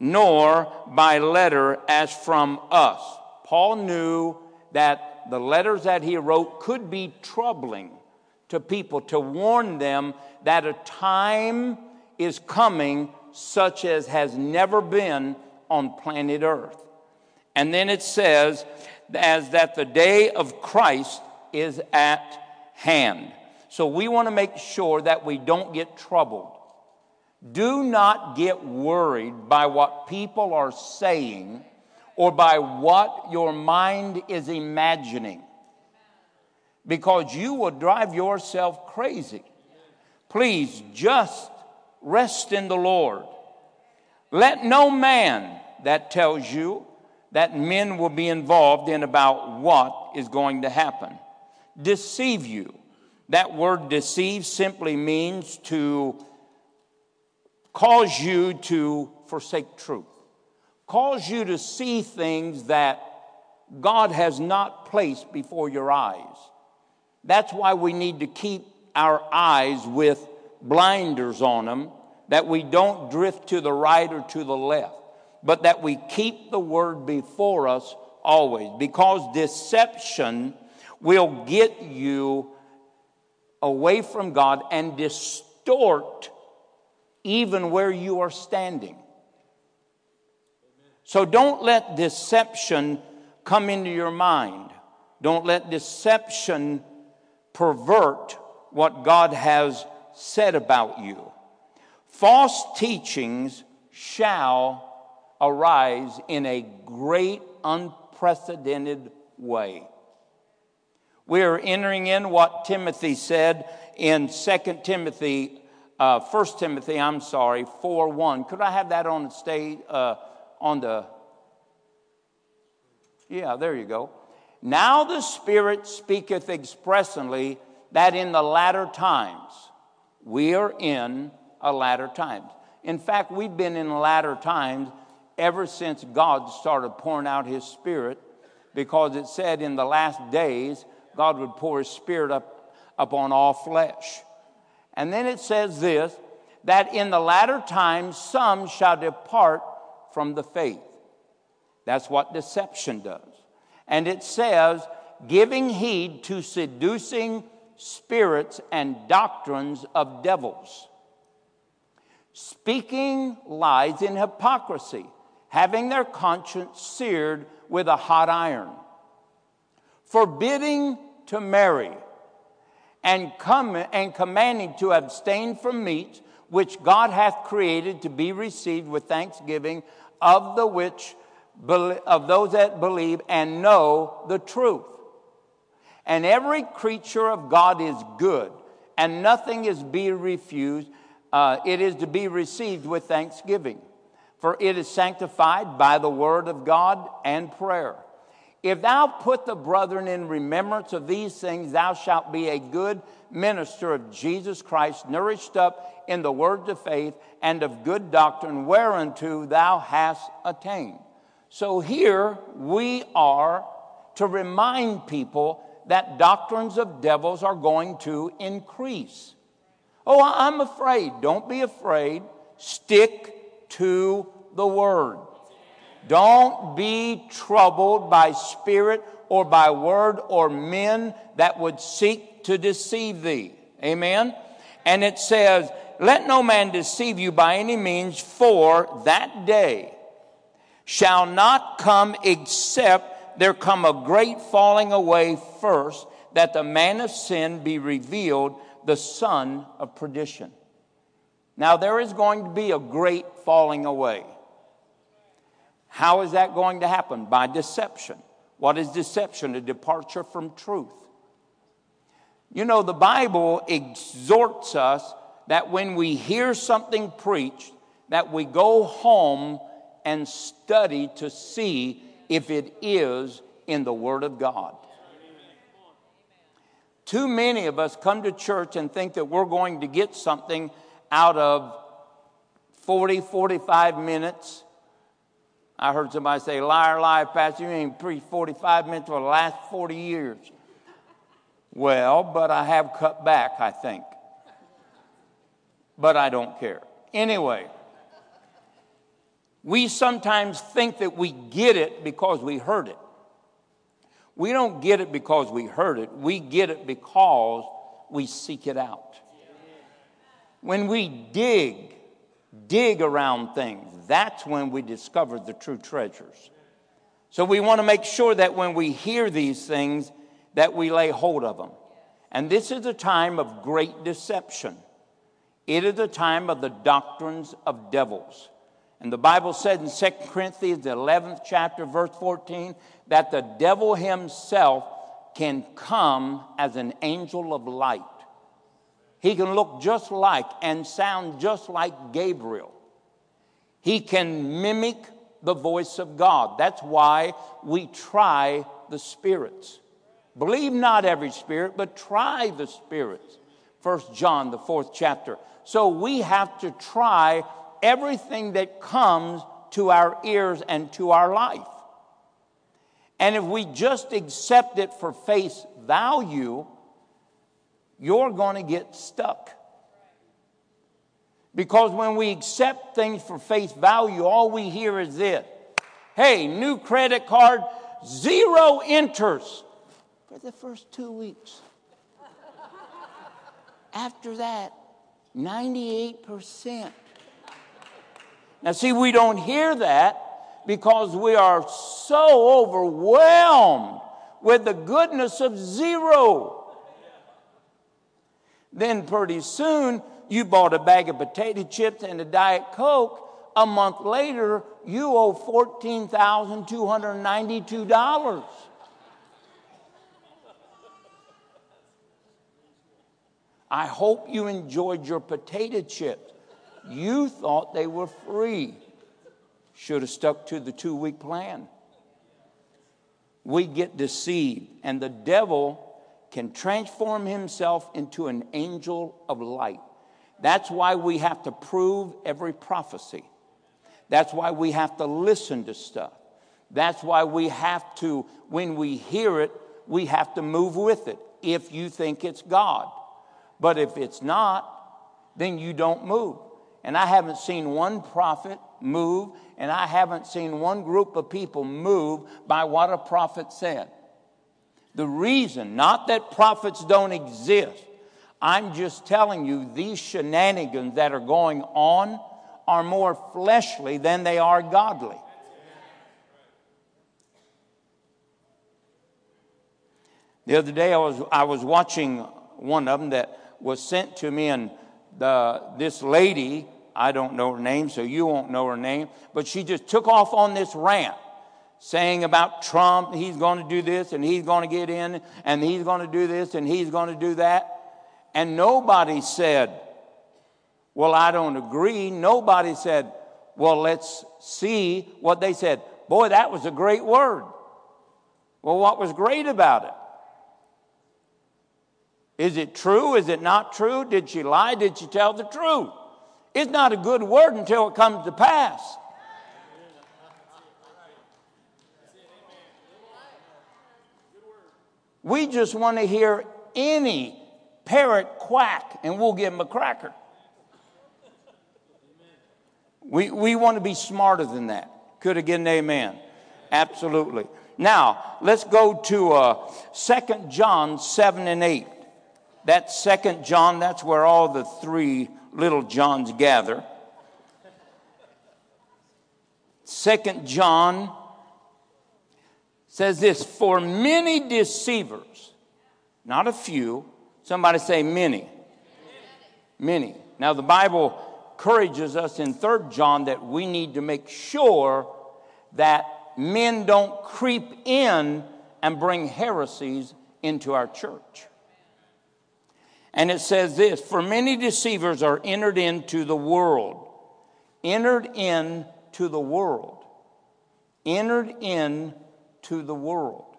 nor by letter as from us. Paul knew that the letters that he wrote could be troubling to people to warn them that a time is coming such as has never been on planet Earth. And then it says, as that the day of Christ is at hand. So we want to make sure that we don't get troubled. Do not get worried by what people are saying or by what your mind is imagining. because you will drive yourself crazy. Please just rest in the Lord. Let no man that tells you that men will be involved in about what is going to happen deceive you. That word deceive simply means to cause you to forsake truth, cause you to see things that God has not placed before your eyes. That's why we need to keep our eyes with blinders on them, that we don't drift to the right or to the left, but that we keep the word before us always. Because deception will get you away from God and distort even where you are standing. So don't let deception come into your mind. Don't let deception pervert what God has said about you. False teachings shall arise in a great, unprecedented way. We are entering in what Timothy said in 2 Timothy, uh, 1 Timothy, I'm sorry, 4 1. Could I have that on the stage, uh, on the, yeah, there you go. Now the Spirit speaketh expressly that in the latter times, we are in a latter times. In fact, we've been in latter times ever since God started pouring out His Spirit, because it said in the last days, God would pour His Spirit up upon all flesh. And then it says this that in the latter times some shall depart from the faith. That's what deception does. And it says, giving heed to seducing spirits and doctrines of devils, speaking lies in hypocrisy, having their conscience seared with a hot iron, forbidding to marry, and, com- and commanding to abstain from meats which God hath created to be received with thanksgiving of the which of those that believe and know the truth. And every creature of God is good, and nothing is be refused. Uh, it is to be received with thanksgiving, for it is sanctified by the word of God and prayer. If thou put the brethren in remembrance of these things, thou shalt be a good minister of Jesus Christ, nourished up in the words of faith and of good doctrine, whereunto thou hast attained. So here we are to remind people that doctrines of devils are going to increase. Oh, I'm afraid. Don't be afraid. Stick to the word. Don't be troubled by spirit or by word or men that would seek to deceive thee. Amen. And it says, Let no man deceive you by any means, for that day shall not come except there come a great falling away first, that the man of sin be revealed, the son of perdition. Now, there is going to be a great falling away. How is that going to happen? By deception. What is deception? A departure from truth. You know, the Bible exhorts us that when we hear something preached, that we go home and study to see if it is in the Word of God. Too many of us come to church and think that we're going to get something out of 40, 45 minutes. I heard somebody say, liar, liar, pastor, you ain't preached 45 minutes for the last 40 years. Well, but I have cut back, I think. But I don't care. Anyway, we sometimes think that we get it because we heard it. We don't get it because we heard it, we get it because we seek it out. When we dig, dig around things, that's when we discover the true treasures. So we want to make sure that when we hear these things, that we lay hold of them. And this is a time of great deception. It is a time of the doctrines of devils. And the Bible said in 2 Corinthians, the 11th chapter, verse 14, that the devil himself can come as an angel of light. He can look just like and sound just like Gabriel. He can mimic the voice of God. That's why we try the spirits. Believe not every spirit, but try the spirits. First John, the fourth chapter. So we have to try everything that comes to our ears and to our life. And if we just accept it for face value, you're going to get stuck. Because when we accept things for face value, all we hear is this hey, new credit card, zero interest for the first two weeks. After that, 98%. Now, see, we don't hear that because we are so overwhelmed with the goodness of zero. Then, pretty soon, you bought a bag of potato chips and a Diet Coke. A month later, you owe $14,292. I hope you enjoyed your potato chips. You thought they were free. Should have stuck to the two week plan. We get deceived, and the devil can transform himself into an angel of light. That's why we have to prove every prophecy. That's why we have to listen to stuff. That's why we have to, when we hear it, we have to move with it if you think it's God. But if it's not, then you don't move. And I haven't seen one prophet move, and I haven't seen one group of people move by what a prophet said. The reason, not that prophets don't exist, I'm just telling you these shenanigans that are going on are more fleshly than they are godly. The other day I was, I was watching one of them that was sent to me, and the, this lady, I don't know her name, so you won't know her name, but she just took off on this rant saying about Trump, he's going to do this and he's going to get in and he's going to do this and he's going to do that. And nobody said, Well, I don't agree. Nobody said, Well, let's see what they said. Boy, that was a great word. Well, what was great about it? Is it true? Is it not true? Did she lie? Did she tell the truth? It's not a good word until it comes to pass. We just want to hear any parrot quack and we'll give him a cracker. We, we want to be smarter than that. Could get an amen? Absolutely. Now, let's go to uh, 2 John 7 and 8. That second John, that's where all the three little Johns gather. Second John says this For many deceivers, not a few, somebody say many. Many. Now, the Bible encourages us in Third John that we need to make sure that men don't creep in and bring heresies into our church. And it says this For many deceivers are entered into the world. Entered into the world. Entered into the world.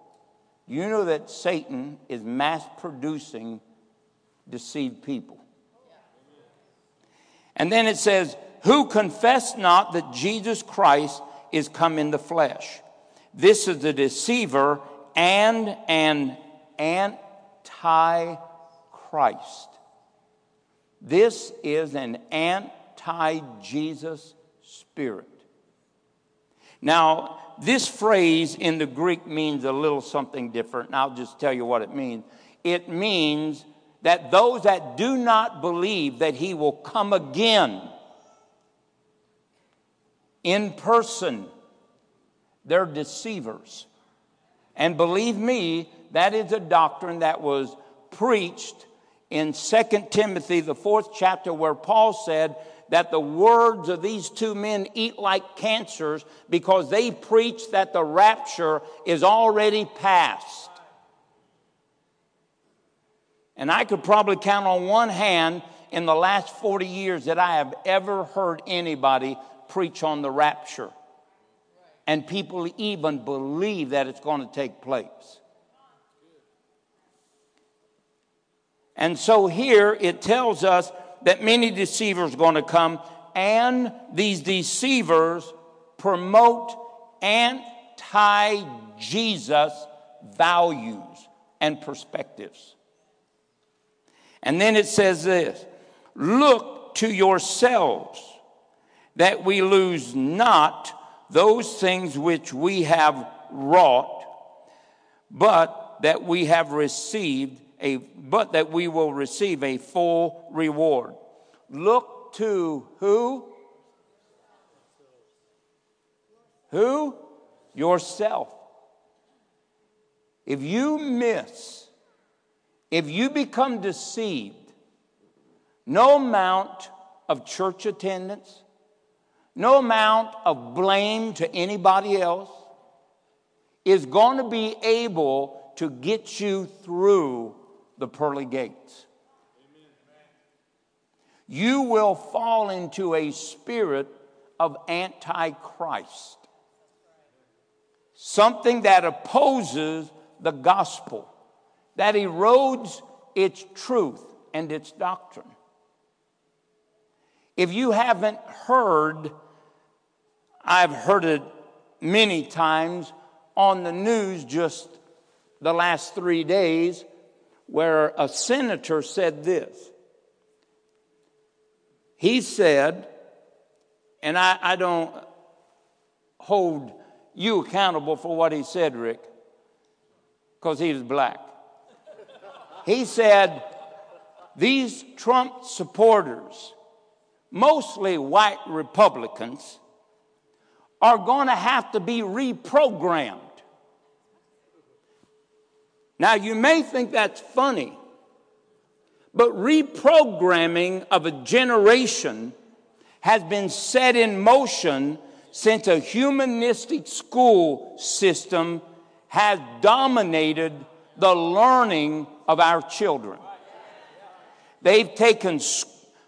You know that Satan is mass producing deceived people. And then it says, Who confess not that Jesus Christ is come in the flesh? This is the deceiver and an anti Christ. This is an anti Jesus spirit. Now, this phrase in the Greek means a little something different, and I'll just tell you what it means. It means that those that do not believe that he will come again in person, they're deceivers. And believe me, that is a doctrine that was preached in 2 Timothy, the fourth chapter, where Paul said that the words of these two men eat like cancers because they preach that the rapture is already past. And I could probably count on one hand in the last 40 years that I have ever heard anybody preach on the rapture. And people even believe that it's going to take place. And so here it tells us that many deceivers are going to come, and these deceivers promote anti Jesus values and perspectives. And then it says this Look to yourselves that we lose not those things which we have wrought, but that we have received a but that we will receive a full reward. Look to who? Who? Yourself. If you miss, if you become deceived, no amount of church attendance, no amount of blame to anybody else is going to be able to get you through the pearly gates. You will fall into a spirit of antichrist, something that opposes the gospel, that erodes its truth and its doctrine. If you haven't heard, I've heard it many times on the news just the last three days, where a senator said this. He said, and I, I don't hold you accountable for what he said, Rick, because he was black. He said, These Trump supporters mostly white Republicans, are going to have to be reprogrammed. Now, you may think that's funny, but reprogramming of a generation has been set in motion since a humanistic school system has dominated the learning of our children. They've taken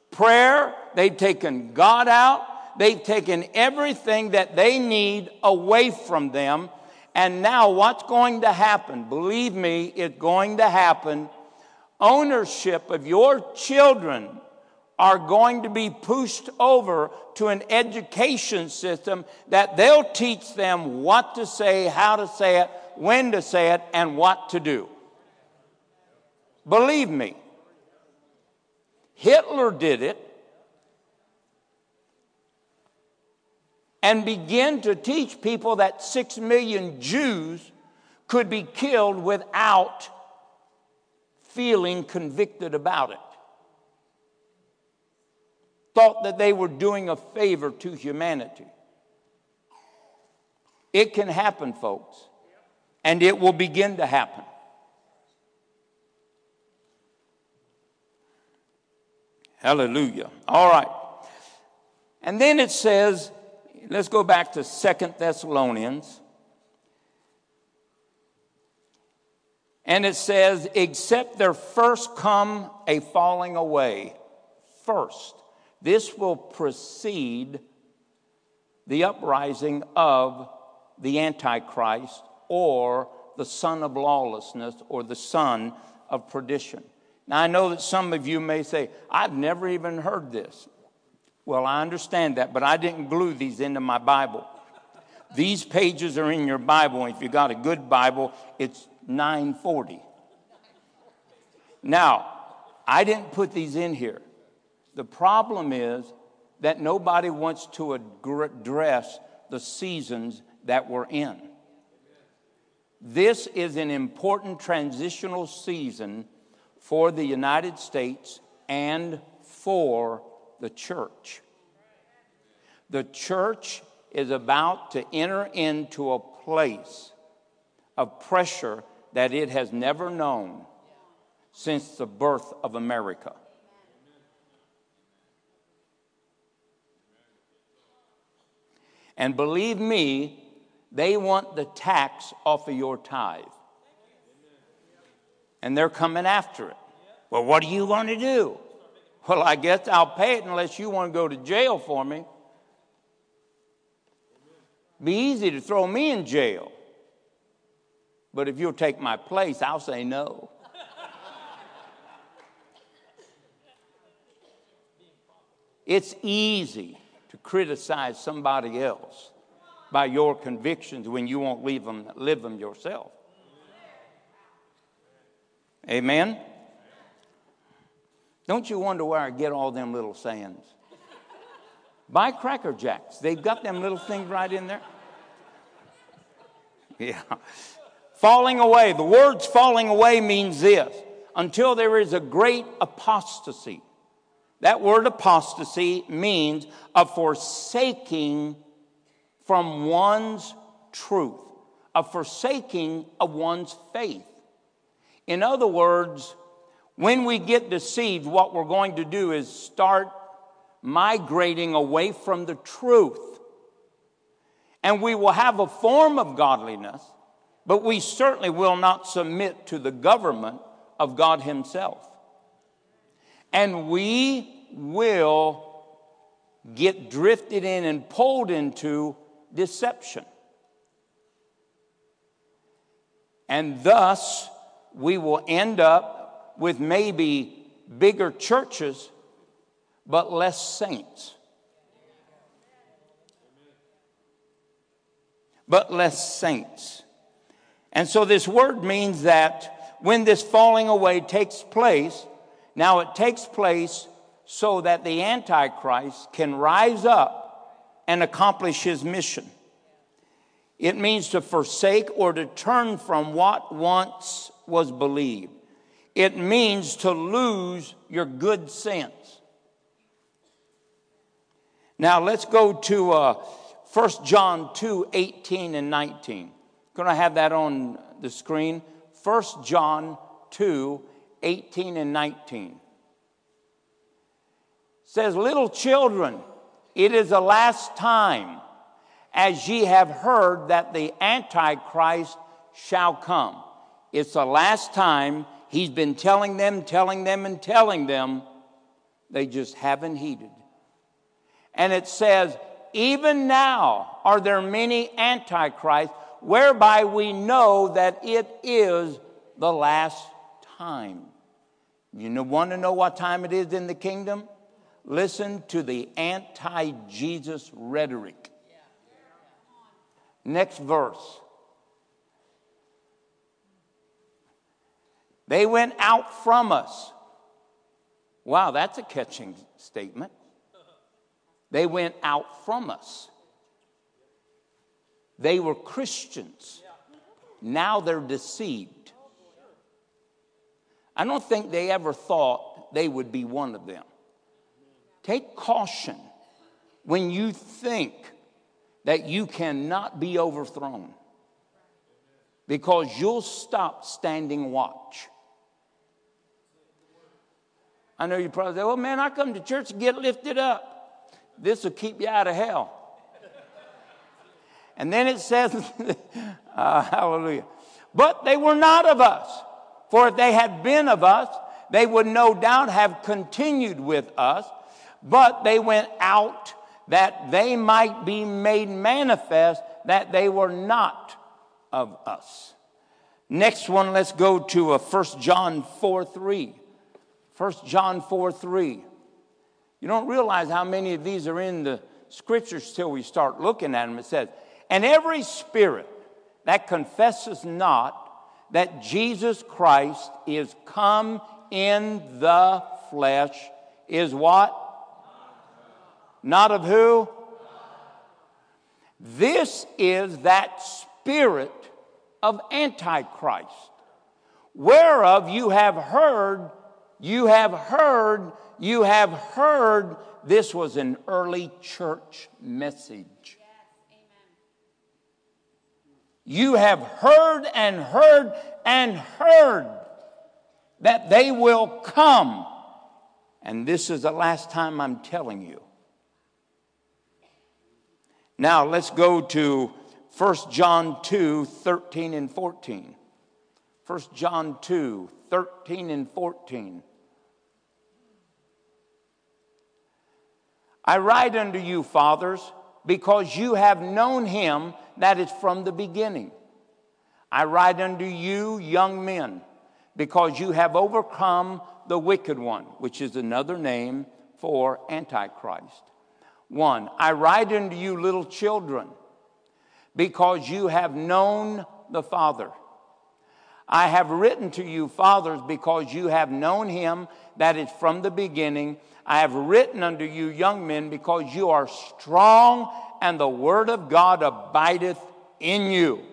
prayer They've taken God out. They've taken everything that they need away from them. And now, what's going to happen? Believe me, it's going to happen. Ownership of your children are going to be pushed over to an education system that they'll teach them what to say, how to say it, when to say it, and what to do. Believe me, Hitler did it. And begin to teach people that six million Jews could be killed without feeling convicted about it. Thought that they were doing a favor to humanity. It can happen, folks, and it will begin to happen. Hallelujah. All right. And then it says, let's go back to Second Thessalonians. And it says, except there first come a falling away. First. This will precede the uprising of the Antichrist or the son of lawlessness or the son of perdition. Now, I know that some of you may say, I've never even heard this. Well, I understand that, but I didn't glue these into my Bible. These pages are in your Bible. If you got a good Bible, it's 940. Now, I didn't put these in here. The problem is that nobody wants to address the seasons that we're in. This is an important transitional season for the United States and for the church. The church is about to enter into a place of pressure that it has never known since the birth of America. And believe me, they want the tax off of your tithe. And they're coming after it. Well, what are you going to do? Well, I guess I'll pay it unless you want to go to jail for me. Be easy to throw me in jail. But if you'll take my place, I'll say no. It's easy to criticize somebody else by your convictions when you won't leave them, live them yourself. Amen? Don't you wonder where I get all them little sayings? Buy Cracker Jacks. They've got them little things right in there. Yeah. Falling away. The words falling away means this until there is a great apostasy. That word apostasy means a forsaking from one's truth, a forsaking of one's faith. In other words, when we get deceived, what we're going to do is start migrating away from the truth. And we will have a form of godliness, but we certainly will not submit to the government of God Himself. And we will get drifted in and pulled into deception. And thus, we will end up with maybe bigger churches, but less saints. But less saints. And so, this word means that when this falling away takes place, now it takes place so that the Antichrist can rise up and accomplish his mission. It means to forsake or to turn from what once was believed. It means to lose your good sense. Now let's go to uh, 1 John 2 18 and 19. Going to have that on the screen. 1 John 2 18 and 19 says, Little children, it is the last time, as ye have heard that the Antichrist shall come. It's the last time he's been telling them, telling them, and telling them. They just haven't heeded. And it says, even now are there many antichrists, whereby we know that it is the last time. You want to know what time it is in the kingdom? Listen to the anti Jesus rhetoric. Next verse. They went out from us. Wow, that's a catching statement. They went out from us. They were Christians. Now they're deceived. I don't think they ever thought they would be one of them. Take caution when you think that you cannot be overthrown because you'll stop standing watch. I know you probably say, well, man, I come to church to get lifted up. This will keep you out of hell. And then it says, uh, hallelujah. But they were not of us. For if they had been of us, they would no doubt have continued with us. But they went out that they might be made manifest that they were not of us. Next one, let's go to uh, 1 John 4 3. 1 John 4 3. You don't realize how many of these are in the scriptures till we start looking at them. It says, And every spirit that confesses not that Jesus Christ is come in the flesh is what? Not of who? This is that spirit of Antichrist, whereof you have heard you have heard, you have heard. This was an early church message. You have heard and heard and heard that they will come. And this is the last time I'm telling you. Now let's go to 1 John 2 13 and 14. 1 John 2 13 and 14. I write unto you, fathers, because you have known him that is from the beginning. I write unto you, young men, because you have overcome the wicked one, which is another name for Antichrist. One, I write unto you, little children, because you have known the Father. I have written to you, fathers, because you have known him that is from the beginning. I have written unto you, young men, because you are strong and the word of God abideth in you.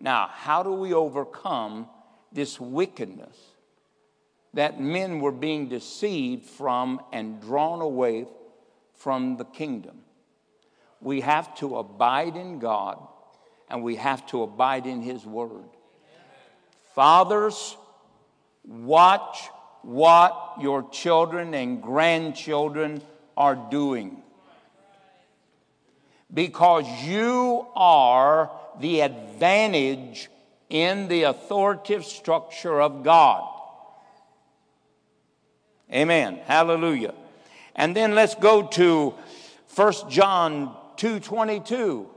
Now, how do we overcome this wickedness that men were being deceived from and drawn away from the kingdom? We have to abide in God and we have to abide in His Word. Fathers, watch what your children and grandchildren are doing. Because you are the advantage in the authoritative structure of God. Amen. Hallelujah. And then let's go to 1 John 2:22.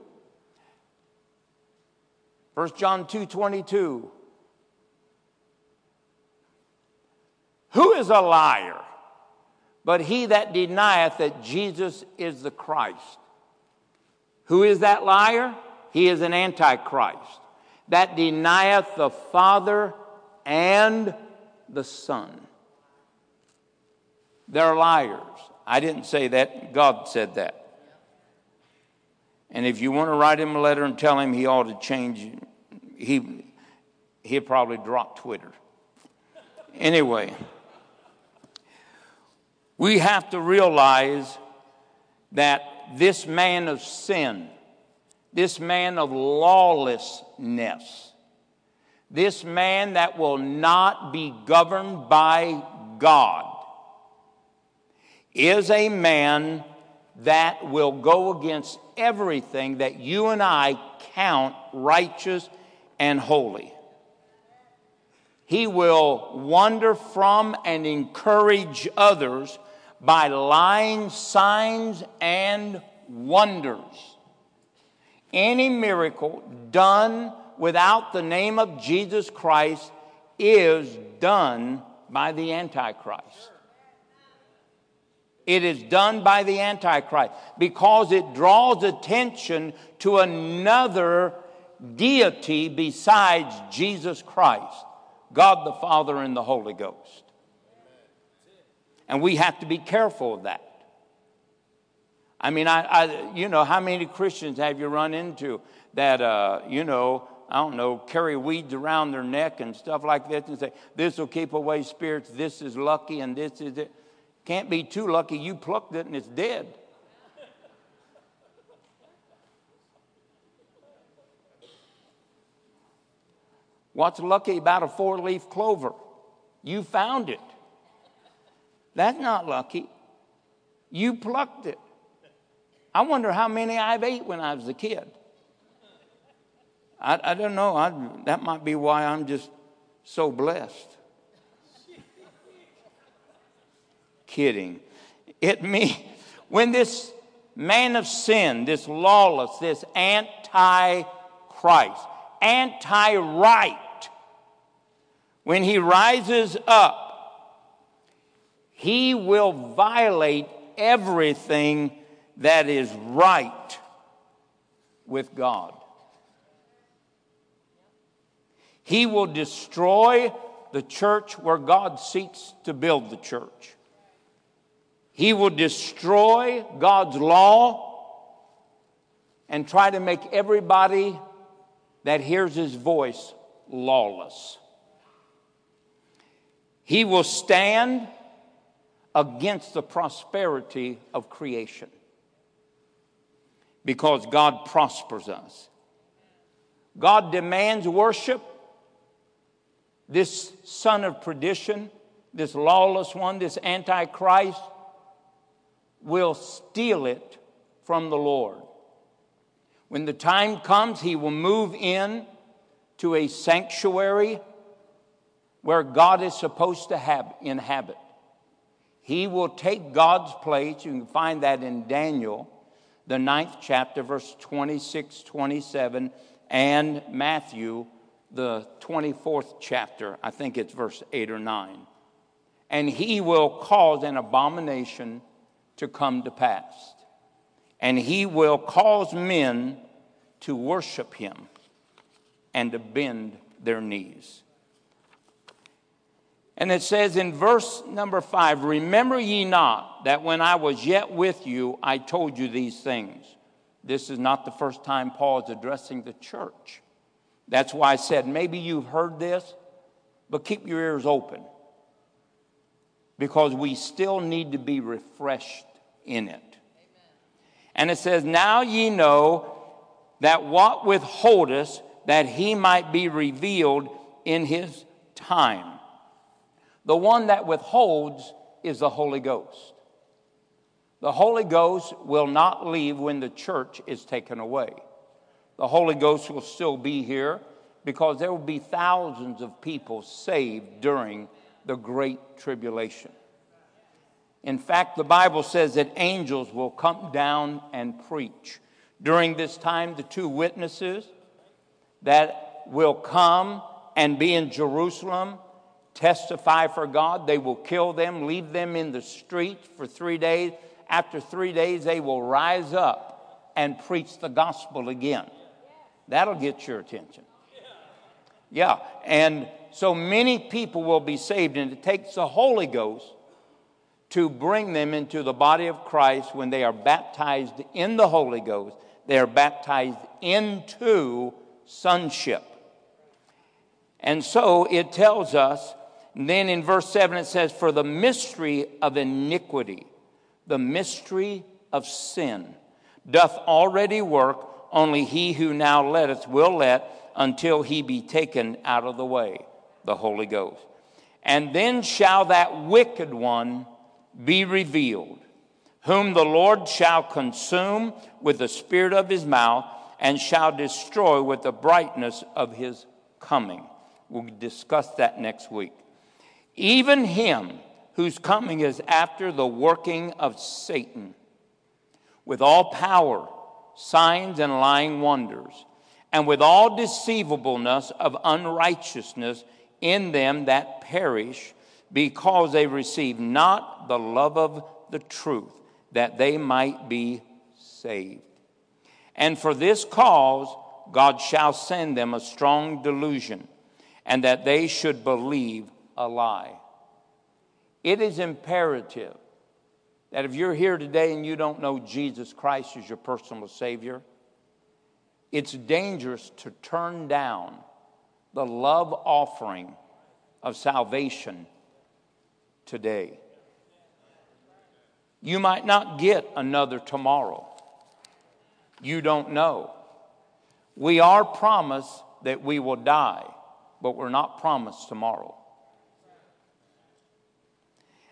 1 John 2:22. Who is a liar but he that denieth that Jesus is the Christ? Who is that liar? He is an antichrist that denieth the Father and the Son. They're liars. I didn't say that, God said that. And if you want to write him a letter and tell him he ought to change, he, he'd probably drop Twitter. Anyway, we have to realize that this man of sin, this man of lawlessness, this man that will not be governed by God, is a man that will go against everything that you and I count righteous and holy. He will wander from and encourage others by lying signs and wonders. Any miracle done without the name of Jesus Christ is done by the Antichrist. It is done by the Antichrist because it draws attention to another deity besides Jesus Christ, God the Father and the Holy Ghost. And we have to be careful of that. I mean, I, I you know, how many Christians have you run into that, uh, you know, I don't know, carry weeds around their neck and stuff like this and say, this will keep away spirits, this is lucky, and this is it. Can't be too lucky. You plucked it and it's dead. What's lucky about a four leaf clover? You found it. That's not lucky. You plucked it. I wonder how many I've ate when I was a kid. I, I don't know. I, that might be why I'm just so blessed. Kidding. It me when this man of sin, this lawless, this anti Christ, anti right, when he rises up, he will violate everything that is right with God. He will destroy the church where God seeks to build the church. He will destroy God's law and try to make everybody that hears his voice lawless. He will stand against the prosperity of creation because God prospers us. God demands worship. This son of perdition, this lawless one, this antichrist, will steal it from the Lord. When the time comes, he will move in to a sanctuary where God is supposed to have, inhabit. He will take God's place. You can find that in Daniel, the ninth chapter, verse 26, 27, and Matthew, the 24th chapter. I think it's verse 8 or 9. And he will cause an abomination to come to pass. And he will cause men to worship him and to bend their knees. And it says in verse number five Remember ye not that when I was yet with you, I told you these things. This is not the first time Paul is addressing the church. That's why I said maybe you've heard this, but keep your ears open because we still need to be refreshed in it. And it says, Now ye know that what withholdeth, that he might be revealed in his time. The one that withholds is the Holy Ghost. The Holy Ghost will not leave when the church is taken away. The Holy Ghost will still be here because there will be thousands of people saved during the Great Tribulation. In fact, the Bible says that angels will come down and preach. During this time, the two witnesses that will come and be in Jerusalem testify for God. They will kill them, leave them in the street for three days. After three days, they will rise up and preach the gospel again. That'll get your attention. Yeah, and so many people will be saved, and it takes the Holy Ghost to bring them into the body of Christ when they are baptized in the Holy Ghost. They are baptized into sonship. And so it tells us, then in verse 7 it says, For the mystery of iniquity, the mystery of sin, doth already work, only he who now letteth will let until he be taken out of the way, the Holy Ghost. And then shall that wicked one be revealed, whom the Lord shall consume with the spirit of his mouth and shall destroy with the brightness of his coming. We'll discuss that next week. Even him whose coming is after the working of Satan, with all power, signs, and lying wonders, and with all deceivableness of unrighteousness in them that perish because they receive not the love of the truth, that they might be saved. And for this cause, God shall send them a strong delusion, and that they should believe a lie. It is imperative that if you're here today and you don't know Jesus Christ as your personal Savior, it's dangerous to turn down the love offering of salvation today. You might not get another tomorrow. You don't know. We are promised that we will die, but we're not promised tomorrow.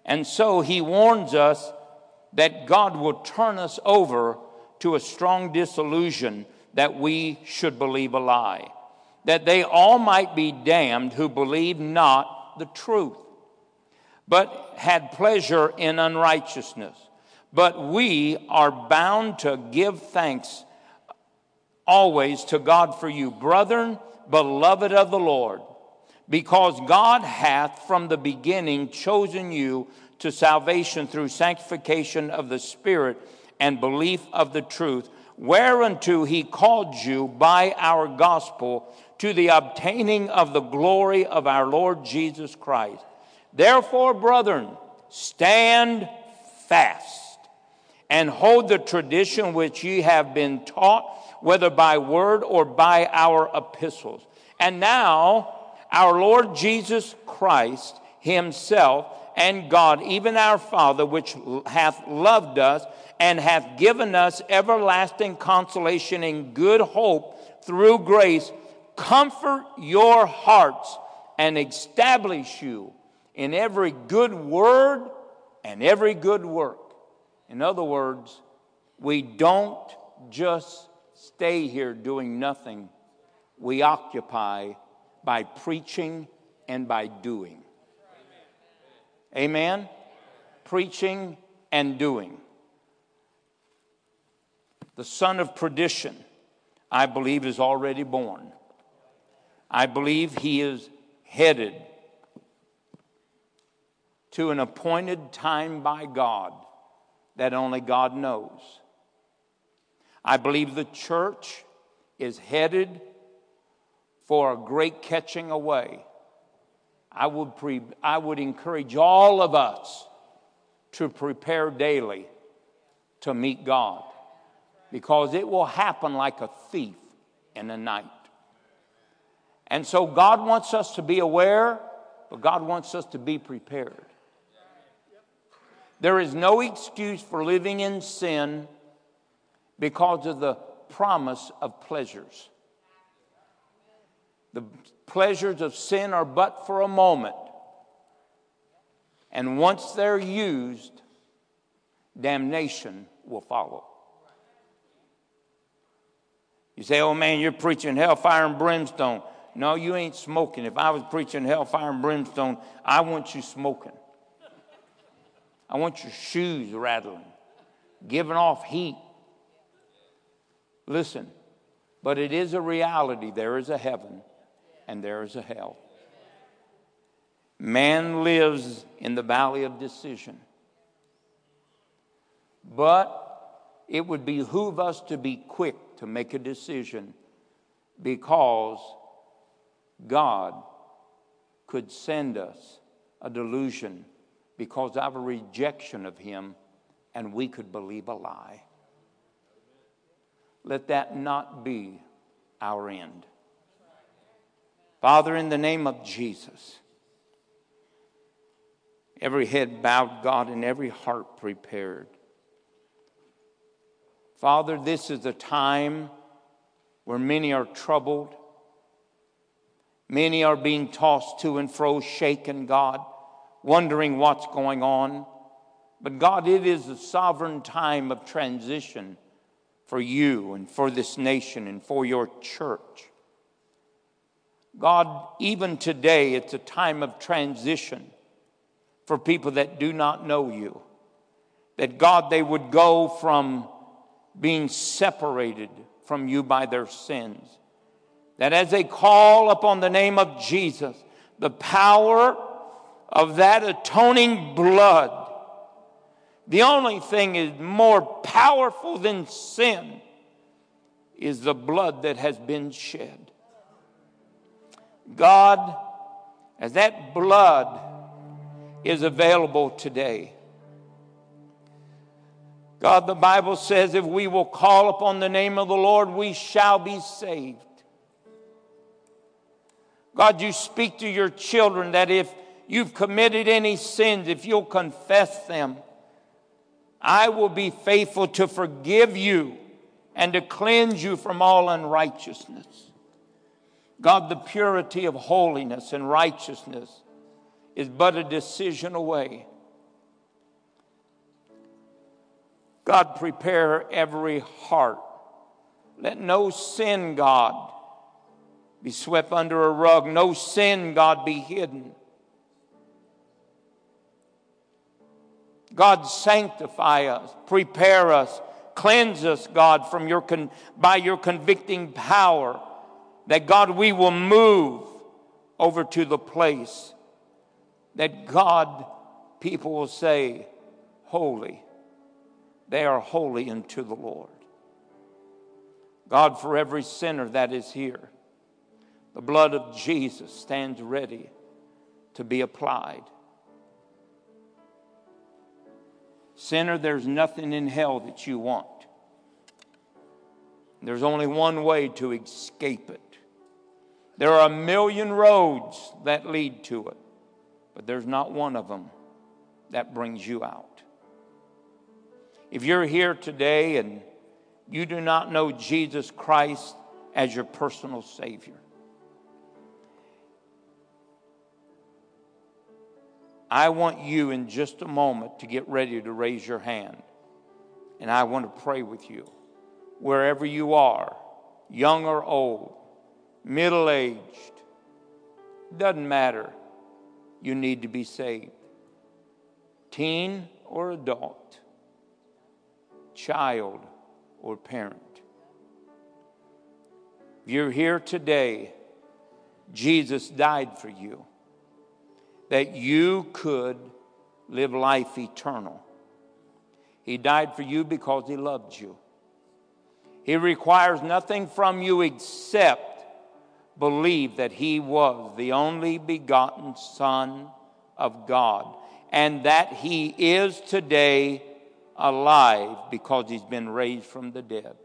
And so he warns us that God will turn us over to a strong disillusion that we should believe a lie, that they all might be damned who believe not the truth but had pleasure in unrighteousness. But we are bound to give thanks always to God for you, brethren, beloved of the Lord, because God hath from the beginning chosen you to salvation through sanctification of the Spirit and belief of the truth, whereunto he called you by our gospel to the obtaining of the glory of our Lord Jesus Christ. Therefore, brethren, stand fast and hold the tradition which ye have been taught, whether by word or by our epistles. And now, our Lord Jesus Christ Himself and God, even our Father, which hath loved us and hath given us everlasting consolation and good hope through grace, comfort your hearts and establish you in every good word and every good work. In other words, we don't just stay here doing nothing, we occupy by preaching and by doing. Amen? preaching and doing. The son of perdition, I believe, is already born. I believe he is headed to an appointed time by God that only God knows. I believe the church is headed for a great catching away. I would, pre- I would encourage all of us to prepare daily to meet God because it will happen like a thief in the night. And so God wants us to be aware, but God wants us to be prepared. There is no excuse for living in sin because of the promise of pleasures. The pleasures of sin are but for a moment. And once they're used, damnation will follow. You say, oh man, you're preaching hellfire and brimstone. No, you ain't smoking. If I was preaching hellfire and brimstone, I want you smoking. I want your shoes rattling, giving off heat. Listen, but it is a reality. There is a heaven and there is a hell. Man lives in the valley of decision. But it would behoove us to be quick to make a decision because God could send us a delusion because of a rejection of Him and we could believe a lie. Let that not be our end. Father, in the name of Jesus, every head bowed, God, and every heart prepared. Father, this is a time where many are troubled. Many are being tossed to and fro, shaken, God, wondering what's going on. But God, it is a sovereign time of transition for you and for this nation and for your church. God, even today, it's a time of transition for people that do not know you. That God, they would go from being separated from you by their sins. That as they call upon the name of Jesus, the power of that atoning blood, the only thing is more powerful than sin is the blood that has been shed. God, as that blood is available today, God, the Bible says if we will call upon the name of the Lord, we shall be saved. God, you speak to your children that if you've committed any sins, if you'll confess them, I will be faithful to forgive you and to cleanse you from all unrighteousness. God, the purity of holiness and righteousness is but a decision away. God, prepare every heart. Let no sin, God, be swept under a rug. No sin, God, be hidden. God, sanctify us, prepare us, cleanse us, God, from your con- by your convicting power. That God, we will move over to the place that God, people will say, Holy they are holy unto the Lord. God, for every sinner that is here, the blood of Jesus stands ready to be applied. Sinner, there's nothing in hell that you want. There's only one way to escape it. There are a million roads that lead to it, but there's not one of them that brings you out. If you're here today and you do not know Jesus Christ as your personal Savior, I want you in just a moment to get ready to raise your hand. And I want to pray with you. Wherever you are, young or old, middle aged, doesn't matter. You need to be saved. Teen or adult, child or parent. If you're here today, Jesus died for you that you could live life eternal. He died for you because he loved you. He requires nothing from you except believe that he was the only begotten Son of God and that he is today alive because he's been raised from the dead.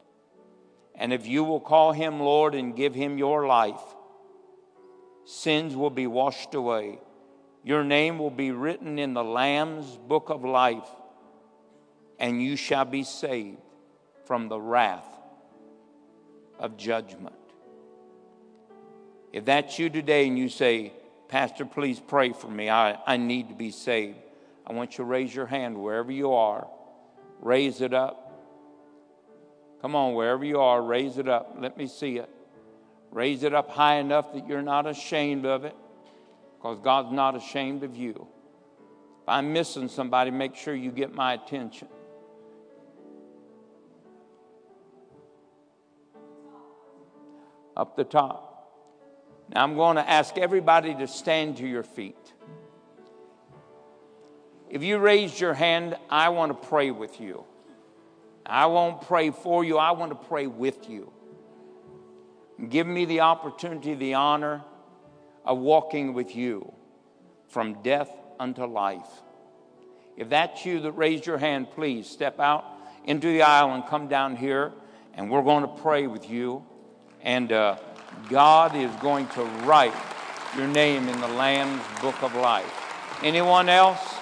And if you will call him Lord and give him your life, sins will be washed away. Your name will be written in the Lamb's book of life, and you shall be saved from the wrath of judgment. If that's you today and you say, Pastor, please pray for me, I, I need to be saved, I want you to raise your hand wherever you are. Raise it up. Come on, wherever you are, raise it up. Let me see it. Raise it up high enough that you're not ashamed of it, because God's not ashamed of you. If I'm missing somebody, make sure you get my attention. Up the top. Now I'm going to ask everybody to stand to your feet. If you raised your hand, I want to pray with you. I won't pray for you, I want to pray with you. Give me the opportunity, the honor of walking with you from death unto life. If that's you that raised your hand, please step out into the aisle and come down here, and we're going to pray with you. And uh, God is going to write your name in the Lamb's book of life. Anyone else?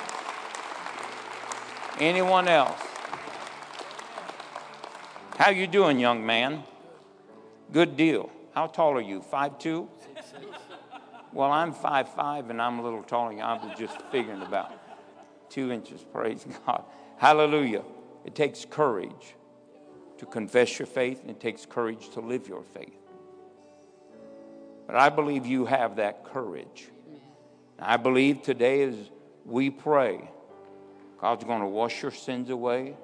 Anyone else? How you doing, young man? Good deal. How tall are you? Five two? Well, I'm five five, and I'm a little taller. I was just figuring about two inches. Praise God. Hallelujah. It takes courage to confess your faith, and it takes courage to live your faith. But I believe you have that courage. I believe today as we pray, God's going to wash your sins away.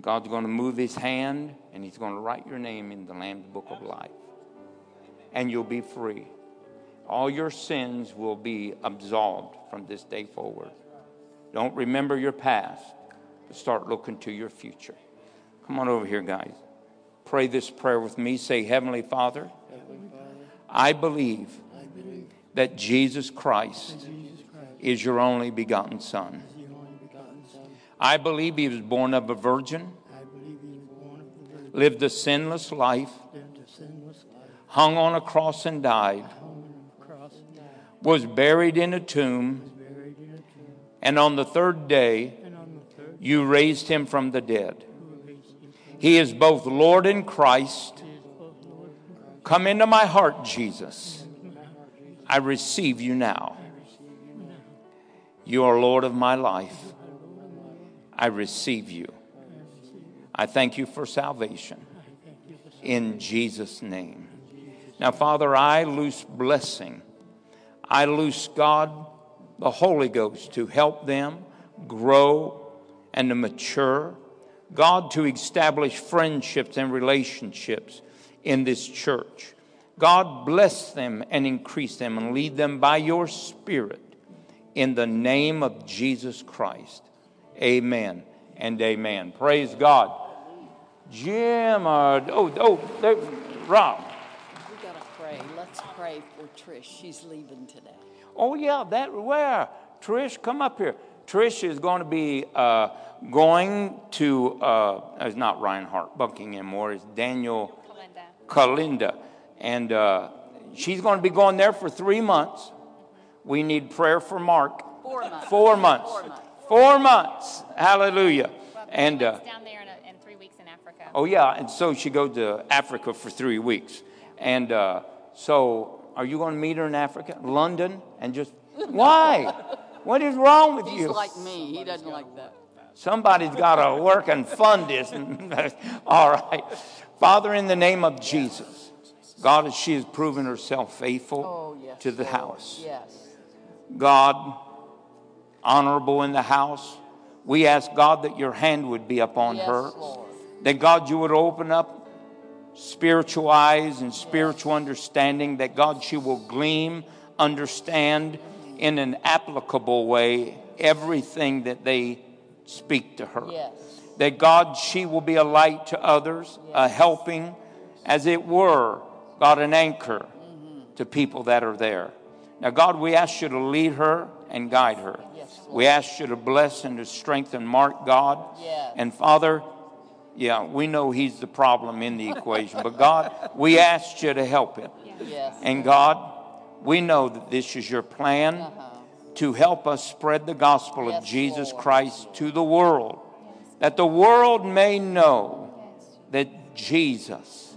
God's going to move his hand and he's going to write your name in the Lamb's book of life. And you'll be free. All your sins will be absolved from this day forward. Don't remember your past, but start looking to your future. Come on over here, guys. Pray this prayer with me. Say, Heavenly Father, I believe that Jesus Christ is your only begotten Son. I believe he was born of a virgin, lived a sinless life, hung on a cross and died, was buried in a tomb, and on the third day, you raised him from the dead. He is both Lord and Christ. Come into my heart, Jesus. I receive you now. You are Lord of my life. I receive you. I thank you for salvation in Jesus' name. Now, Father, I loose blessing. I loose God, the Holy Ghost, to help them grow and to mature. God, to establish friendships and relationships in this church. God, bless them and increase them and lead them by your Spirit in the name of Jesus Christ. Amen and amen. Praise God. Jim, uh, oh, oh, there, Rob. We gotta pray. Let's pray for Trish. She's leaving today. Oh, yeah, that, where? Trish, come up here. Trish is going to be uh, going to, uh, it's not Reinhard Bonnke anymore, it's Daniel Kolenda. And uh, she's going to be going there for three months. We need prayer for Mark. Four months. Four months. Four months. Four months. Hallelujah. And uh, down there in, a, in three weeks in Africa. oh yeah, and so she goes to Africa for three weeks. And uh, so, are you going to meet her in Africa, London, and just why? What is wrong with He's you? like me. He doesn't like that. Somebody's got to work and fund this. All right. Father, in the name of Jesus, God, as she has proven herself faithful Oh, yes. to the Lord. house. Yes. God, honorable in the house, We ask God that your hand would be upon Yes, her. Lord. That God, you would open up spiritual eyes and spiritual understanding. That God, she will glean, understand in an applicable way everything that they speak to her. Yes. That God, she will be a light to others, a helping, as it were, God, an anchor mm-hmm. to people that are there. Now, God, we ask you to lead her and guide her. we ask you to bless and to strengthen Mark, God. Yes. And Father, yeah, we know he's the problem in the equation, but God, we ask you to help him. Yes. And God, we know that this is your plan uh-huh. to help us spread the gospel of Jesus Christ to the world, that the world may know that Jesus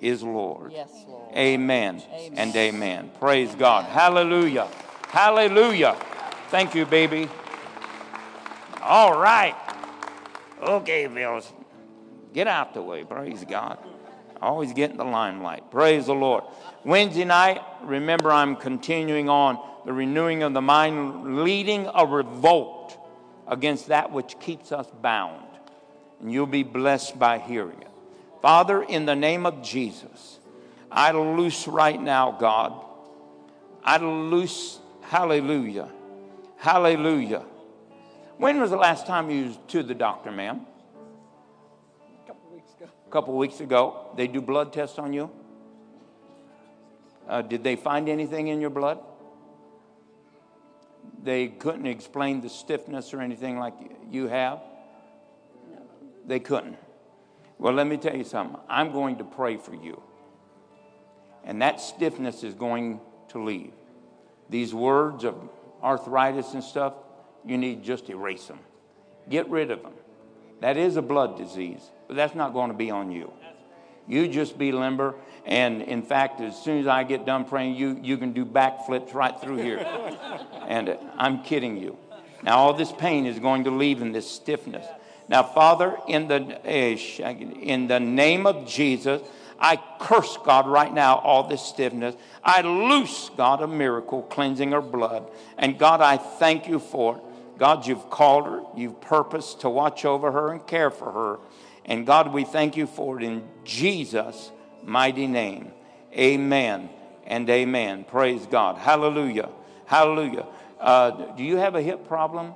is Lord. Yes, Lord. Amen, and amen. Praise God. Hallelujah. Hallelujah. Thank you, baby. All right. Okay, Bills. Get out the way. Praise God. Always get in the limelight. Praise the Lord. Wednesday night, remember I'm continuing on the renewing of the mind, leading a revolt against that which keeps us bound. And you'll be blessed by hearing it. Father, in the name of Jesus, I loose right now, God. I loose, hallelujah, hallelujah. When was the last time you was to the doctor, ma'am? A couple weeks ago. A couple weeks ago. They do blood tests on you? Uh, did they find anything in your blood? They couldn't explain the stiffness or anything like you have? They couldn't. Well, let me tell you something. I'm going to pray for you. And that stiffness is going to leave. These words of arthritis and stuff, you need just erase them. Get rid of them. That is a blood disease, but that's not going to be on you. You just be limber. And in fact, as soon as I get done praying, you, you can do backflips right through here. and uh, I'm kidding you. Now, all this pain is going to leave in this stiffness. Now, Father, in the, in the name of Jesus, I curse God right now, all this stiffness. I loose God a miracle, cleansing her blood. And God, I thank you for it. God, you've called her, you've purposed to watch over her and care for her. And God, we thank you for it in Jesus' mighty name. Amen and amen. Praise God. Hallelujah. Hallelujah. Uh, do you have a hip problem?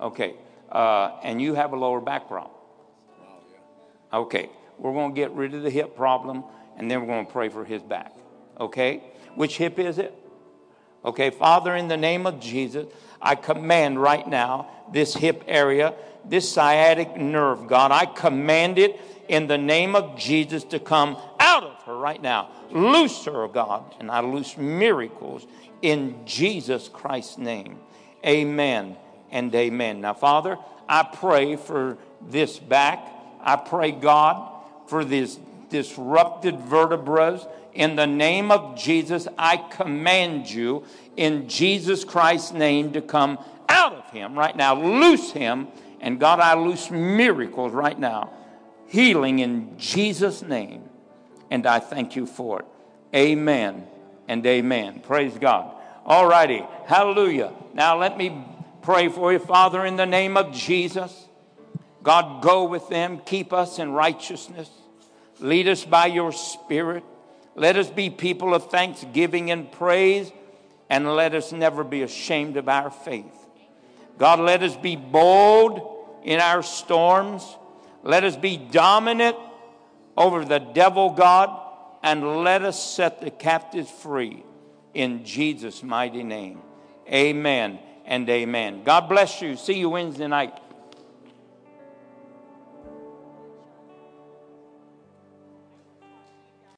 Okay. Uh, and you have a lower back problem? Okay. We're going to get rid of the hip problem and then we're going to pray for his back. Okay? Which hip is it? Okay, Father, in the name of Jesus, I command right now this hip area, this sciatic nerve, God, I command it in the name of Jesus to come out of her right now. Loose her, God, and I loose miracles in Jesus Christ's name. Amen and amen. Now, Father, I pray for this back. I pray, God, for these disrupted vertebrae. In the name of Jesus, I command you in Jesus Christ's name to come out of him right now. Loose him. And God, I loose miracles right now. Healing in Jesus' name. And I thank you for it. Amen and amen. Praise God. All righty. Hallelujah. Now let me pray for you, Father, in the name of Jesus. God, go with them. Keep us in righteousness. Lead us by your Spirit. Let us be people of thanksgiving and praise, and let us never be ashamed of our faith. God, let us be bold in our storms. Let us be dominant over the devil, God, and let us set the captives free in Jesus' mighty name. Amen and amen. God bless you. See you Wednesday night.